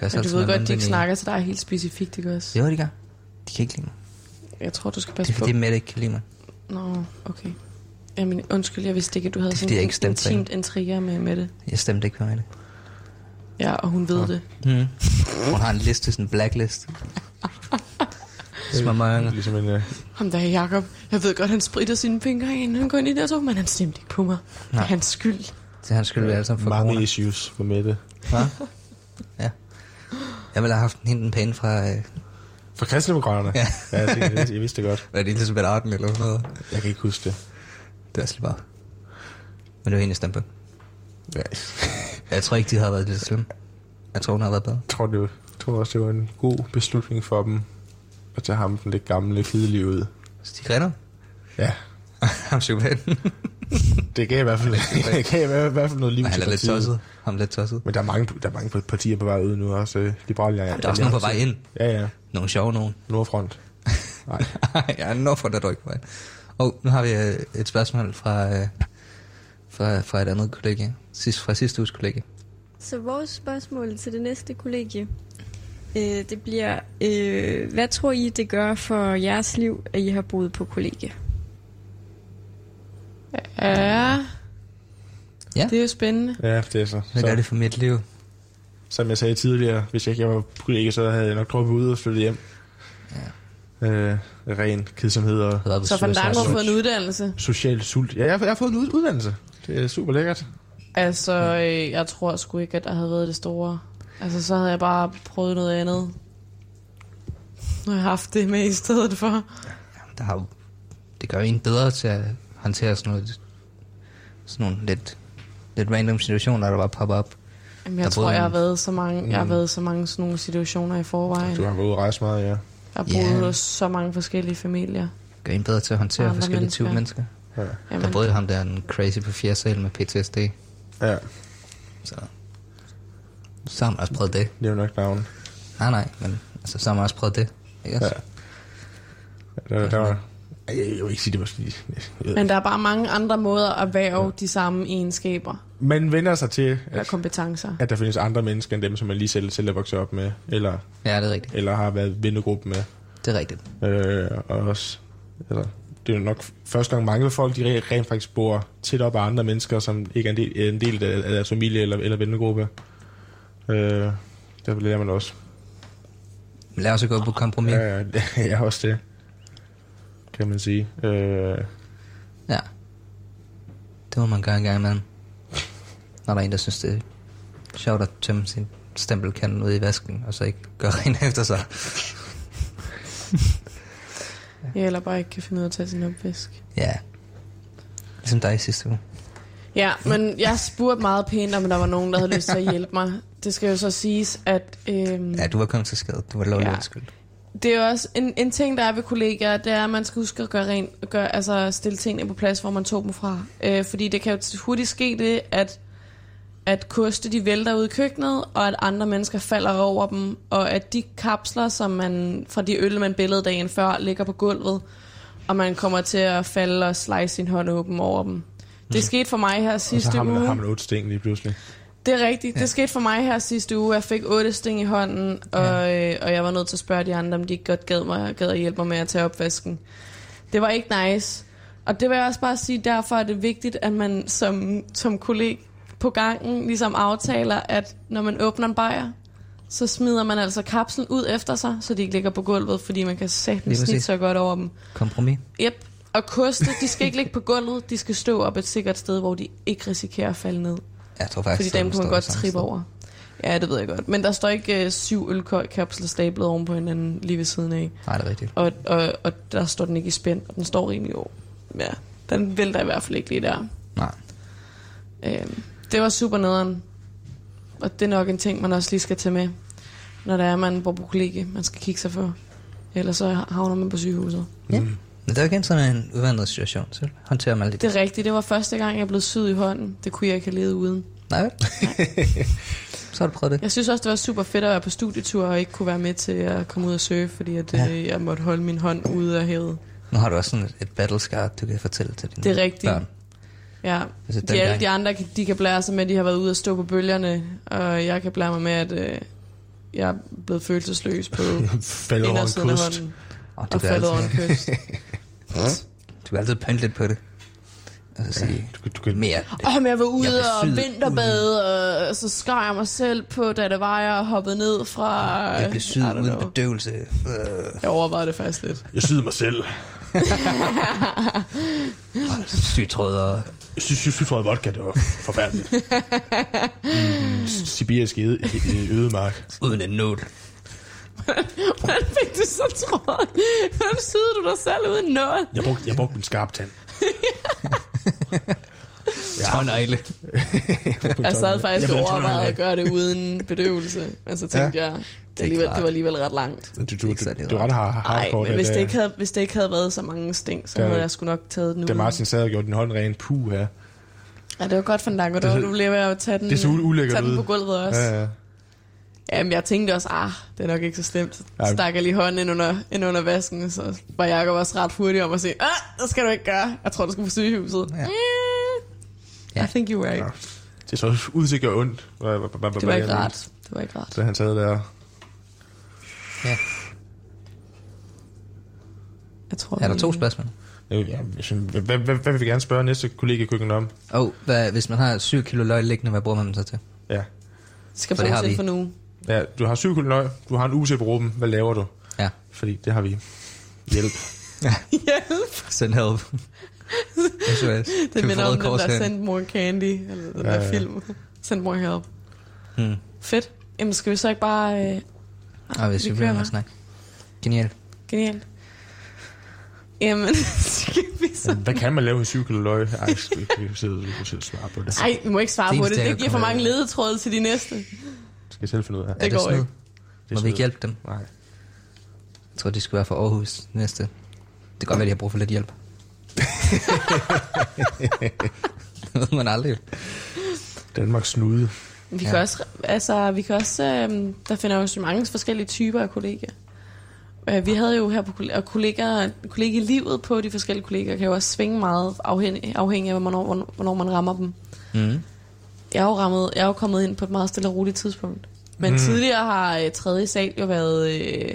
Jeg Men du ved godt, de ikke snakker til dig helt specifikt, ikke også? Jo, de gør. De kan ikke lide mig. Jeg tror, du skal Det passe er på. fordi, Mette ikke kan lide mig. Nå, okay. Jamen, undskyld, jeg vidste ikke, at du havde Det er, sådan fordi jeg en ikke stemte på intimt intriger med, med det. Jeg stemte ikke på Mette. Ja, og hun ved det. Mm. Hun har en liste, sådan en blacklist. Som er meget Ligesom en, uh, Ham der er Jacob. Jeg ved godt, han spritter sine fingre ind, han går ind i det tog, men han stemte ikke på mig. Det er Nej. hans skyld. Det er hans skyld, vi alle sammen får mange corona. issues med Mette. Hva? Ja. Jeg ville have haft en hende pæne fra... Øh, For kristendemokraterne? Ja. ja jeg, tænkte, jeg, vidste det godt. hvad er det, Elisabeth Arden eller sådan noget? Jeg kan ikke huske det. Det er også lige bare. Men det var hende, jeg stemte på. Ja. Jeg tror ikke, de havde været lidt slemme. Jeg tror, hun har været bedre. Jeg tror, det var, jeg tror også, det var en god beslutning for dem at tage ham den lidt gamle, kedelige ud. Så de griner. Ja, Ham psykopaten. Det gav i hvert fald, det gav i hvert fald noget liv han til er lidt tosset. Ham er lidt tosset. Men der er, mange, der er mange partier på vej ud nu, også øh, Liberale Alliance. Der er også nogen på vej ind. Ja, ja. Nogle sjove nogen. Nordfront. Nej. ja, det er du ikke på vej. Og nu har vi øh, et spørgsmål fra, øh, fra, fra et andet kollega. Sidst, fra sidste uges kollega. Så vores spørgsmål til det næste kollegie, øh, det bliver, øh, hvad tror I, det gør for jeres liv, at I har boet på kollegie? Ja, Ja. det er jo spændende. Ja, det er så. Hvad gør det for mit liv? som jeg sagde tidligere, hvis jeg ikke var kollega, så havde jeg nok droppet ud og flyttet hjem. Øh, ren kedsomhed og Så Fandango har Suicide fået en uddannelse. social sult. Ja, jeg, har- jeg har fået en ud- uddannelse. Det er super lækkert. Altså, øh, jeg tror sgu ikke, at der havde været det store. Altså, så havde jeg bare prøvet noget andet. Nu har jeg haft det med i stedet for. Der har, jo- det gør jo en bedre til at håndtere sådan noget, sådan nogle lidt, lidt random situationer, der bare popper op. Jamen, Der jeg tror, boede jeg har været så mange, jeg har Mm. været så mange sådan nogle situationer i forvejen. Du har været ude at rejse meget, ja. Jeg har boet hos så mange forskellige familier. Gør en bedre til at håndtere forskellige typer mennesker. mennesker. Ja. Der boede ham der en crazy på fjerde sal med PTSD. ja. Så, så har man også prøvet det. Det er jo nok navn. Nej, nej, men altså, så har man også prøvet det. Ikke også? Ja. Der, der var... Jeg, jeg vil ikke sige, det var sådan... Men der er bare mange andre måder at værve de samme egenskaber man vender sig til, eller at, kompetencer. at der findes andre mennesker end dem, som man lige selv, selv er vokset op med, eller, Ja, det er rigtigt. eller har været vennegruppe med. Det er rigtigt. Øh, og også, altså, det er jo nok første gang mange folk, de re- rent faktisk bor tæt op af andre mennesker, som ikke er en del, er en del af, deres familie eller, eller vennegruppe. Øh, der lærer man også. Lad os gå på kompromis. Ja. Ja, ja, ja, også det. Kan man sige. Øh, ja. Det må man gøre en gang imellem. Når der er en, der synes, det er sjovt at tømme sin stempelkande ud i vasken, og så ikke gøre rent efter sig. Ja, eller bare ikke kan finde ud af at tage sin opvask. Ja. Ligesom dig i sidste uge. Ja, men jeg spurgte meget pænt, om der var nogen, der havde lyst til at hjælpe mig. Det skal jo så siges, at øhm, Ja, du var kommet til skade. Du var lovligt Ja. ja. Det er også en, en ting, der er ved kollegaer, det er, at man skal huske at gøre rent, gøre, altså stille tingene på plads, hvor man tog dem fra. Øh, fordi det kan jo hurtigt ske det, at, at koste de vælter ud i køkkenet, og at andre mennesker falder over dem, og at de kapsler, som man fra de øl, man billede dagen før, ligger på gulvet, og man kommer til at falde og slice sin hånd åben over dem. Det skete for mig her og så sidste har man, uge. har man otte sting lige pludselig. Det er rigtigt. Ja. Det skete for mig her sidste uge. Jeg fik otte sting i hånden, og, øh, og jeg var nødt til at spørge de andre, om de ikke godt gad, mig, gad at hjælpe mig med at tage opvasken. Det var ikke nice. Og det vil jeg også bare sige, derfor er det vigtigt, at man som, som kollega på gangen ligesom aftaler, at når man åbner en bajer, så smider man altså kapslen ud efter sig, så de ikke ligger på gulvet, fordi man kan præcis. snit så godt over dem. Kompromis. Yep. Og koste, de skal ikke ligge på gulvet, de skal stå op et sikkert sted, hvor de ikke risikerer at falde ned. Jeg tror faktisk, Fordi dem kan man godt trippe over. Ja, det ved jeg godt. Men der står ikke øh, syv ølkapsler stablet oven på hinanden lige ved siden af. Nej, det er rigtigt. Og, og, og der står den ikke i spænd, og den står rimelig over. Ja, den vælter i hvert fald ikke lige der. Nej. Øhm, det var super nederen. Og det er nok en ting, man også lige skal tage med, når der er, man bor på kollegie. Man skal kigge sig for. Ellers så havner man på sygehuset. Ja. Men det er igen sådan en uvandet situation, så håndterer man lidt. Det er rigtigt. Det var første gang, jeg blev syet i hånden. Det kunne jeg ikke have levet uden. Nej, så har du prøvet det. Jeg synes også, det var super fedt at være på studietur og ikke kunne være med til at komme ud og surfe, fordi at, Ja. ja. jeg måtte holde min hånd ude af havet. Nu har du også sådan et, et battle scar, du kan fortælle til dine Det er rigtigt. børn. Ja, Altså, de, alle de andre, de kan blære sig med, at de har været ude og stå på bølgerne, og jeg kan blære mig med, at øh, jeg er blevet følelsesløs på indersiden af hånden Og du og faldet over en kyst. du kan altid pynte lidt på det. Og så sige, Du, kan- du kan, mere. Åh, men jeg var Jeg ude blev og vinterbade, og så skar jeg mig selv på, da det var, jeg hoppede ned fra... Jeg blev I syet uden know. bedøvelse. Øh. Jeg overvejede det faktisk lidt. jeg syder mig selv. Jeg jeg synes, at vodka, det var forfærdeligt. mm, sibirisk ødemark. Uden en nål. Hvordan fik du så tråd? Hvordan syede du dig selv uden noget? Jeg brugte, jeg brugte min skarptand. Tårnegle. Jeg sad faktisk Jeg og blev overvejet træt. at gøre det uden bedøvelse. Men så tænkte ja. jeg, det, alligevel, det var alligevel ret langt. Du, du, du, du er ret har, Nej, hardcore. men at, hvis det, ikke havde, hvis det ikke havde været så mange sting, så havde jeg sgu nok taget den ud. Da Martin sad og gjorde din hånd ren, puh her. Ja, det var godt for en dag, og du blev ved at tage den, det så ulækkert tage den på gulvet også. Ja, ja. Jamen, jeg tænkte også, ah, det er nok ikke så slemt. Så Nej. stak jeg lige hånden ind under, ind under vasken, så var Jacob også ret hurtig om at sige, ah, det skal du ikke gøre. Jeg tror, du skal på sygehuset. Ja. Ja. Ja. I think you're right. Ja. Det så ud til at gøre ondt. Det var ikke rart. Det var ikke rart. Så han sad der. Ja. Jeg tror, Er der to spørgsmål? Ja, jeg synes, hvad, hvad, vil vi gerne spørge næste kollega i køkkenet om? Oh, hvad, hvis man har 7 kilo løg liggende, hvad bruger man dem så til? Ja. Skal det fortsætte vi. for nu. Ja du har syv løg, du har en uge til at bruge dem. Hvad laver du? Ja. Fordi det har vi. Hjælp. Hjælp! Send help. SOS. Det minder om den der Send. More Candy, eller den Ja, der ja. film. Send More Help. Hmm. Fedt. Jamen, skal vi så ikke bare... Øh, Og hvis Vi bliver med at snakke. Genialt. genialt. Jamen, skal vi så... Hvad kan man lave med 7 kilo løg? Ej, skal vi ikke sidde og svare på det? Nej, vi må ikke svare Det på det. Det giver for mange ledetråde til de næste. Skal jeg selv finde ud af. Det går snyd? ikke. Det Må vi ikke hjælpe dem? Nej. Jeg tror, de skal være fra Aarhus næste. Det kan godt være, de har brug for lidt hjælp. det ved man aldrig. Danmarks snude. Vi Ja. kan også, altså, vi kan også, øh, der finder jo så mange forskellige typer af kollegaer. Øh, vi havde jo her på kolle- og kollegaer, kollegelivet på de forskellige kollegaer kan jo også svinge meget afhængig, afhængig af, hvornår, hvornår- hvornår man rammer dem. Mm. Jeg er jo, rammet, jeg er jo kommet ind på et meget stille og roligt tidspunkt. Men Mm. tidligere har øh, tredje sal jo været, øh,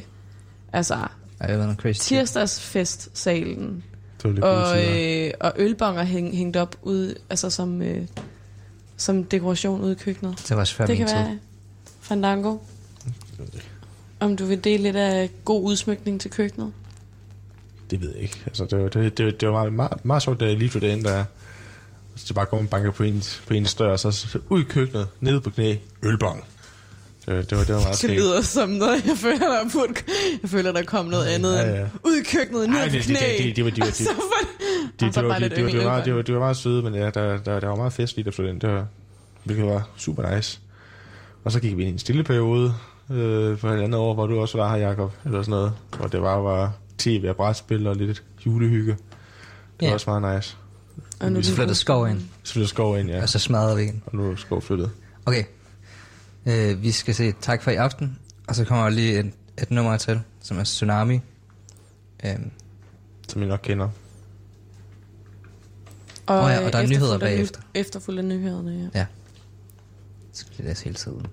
altså, det noget crazy. tirsdagsfestsalen. Det Og, øh, og ølbonger hæng, hængt op ude, altså som, øh, som dekoration ude i køkkenet. Det var før det kan tid. være Fandango. Om du vil dele lidt af god udsmykning til køkkenet. Det ved jeg ikke. Altså, det, var, det, det, det var meget, meget, meget sjovt, da jeg lige flyttede ind, der så det bare kommer og banker på ens, på ens dør, og så, så ud i køkkenet, nede på knæ, ølbong. Det, det, var, det var meget Det skægt. lyder som noget, jeg føler, der, burde, jeg føler, der kom noget andet Ja, end ja. ud i køkkenet, ned Ej, på det, knæ. det, det, det, var, det, Og det, det, og så det, var, bare det, det, var, det, var det, var, det var meget søde, men ja, der, der, der var meget festligt flytte ind. Det var, hvilket var super nice. Og så gik vi ind i en stille periode øh, for et andet år, hvor du også var her, Jacob, eller sådan noget. Hvor det var, var tv og brætspil og lidt julehygge. Det var Ja. også meget nice. Og nu er Så det flyttede skov ind. Så blev skov ind, ja. og så smadrede vi en. Og nu er skov flyttet. Okay. Øh, vi skal se tak for i aften. Og så kommer der lige et, et nummer til, som er Tsunami. Øhm, Som I nok kender. Og, Åh ja, og der er nyheder bagefter. Efterfulgt af nyhederne, ja. ja. Så vi læse hele tiden.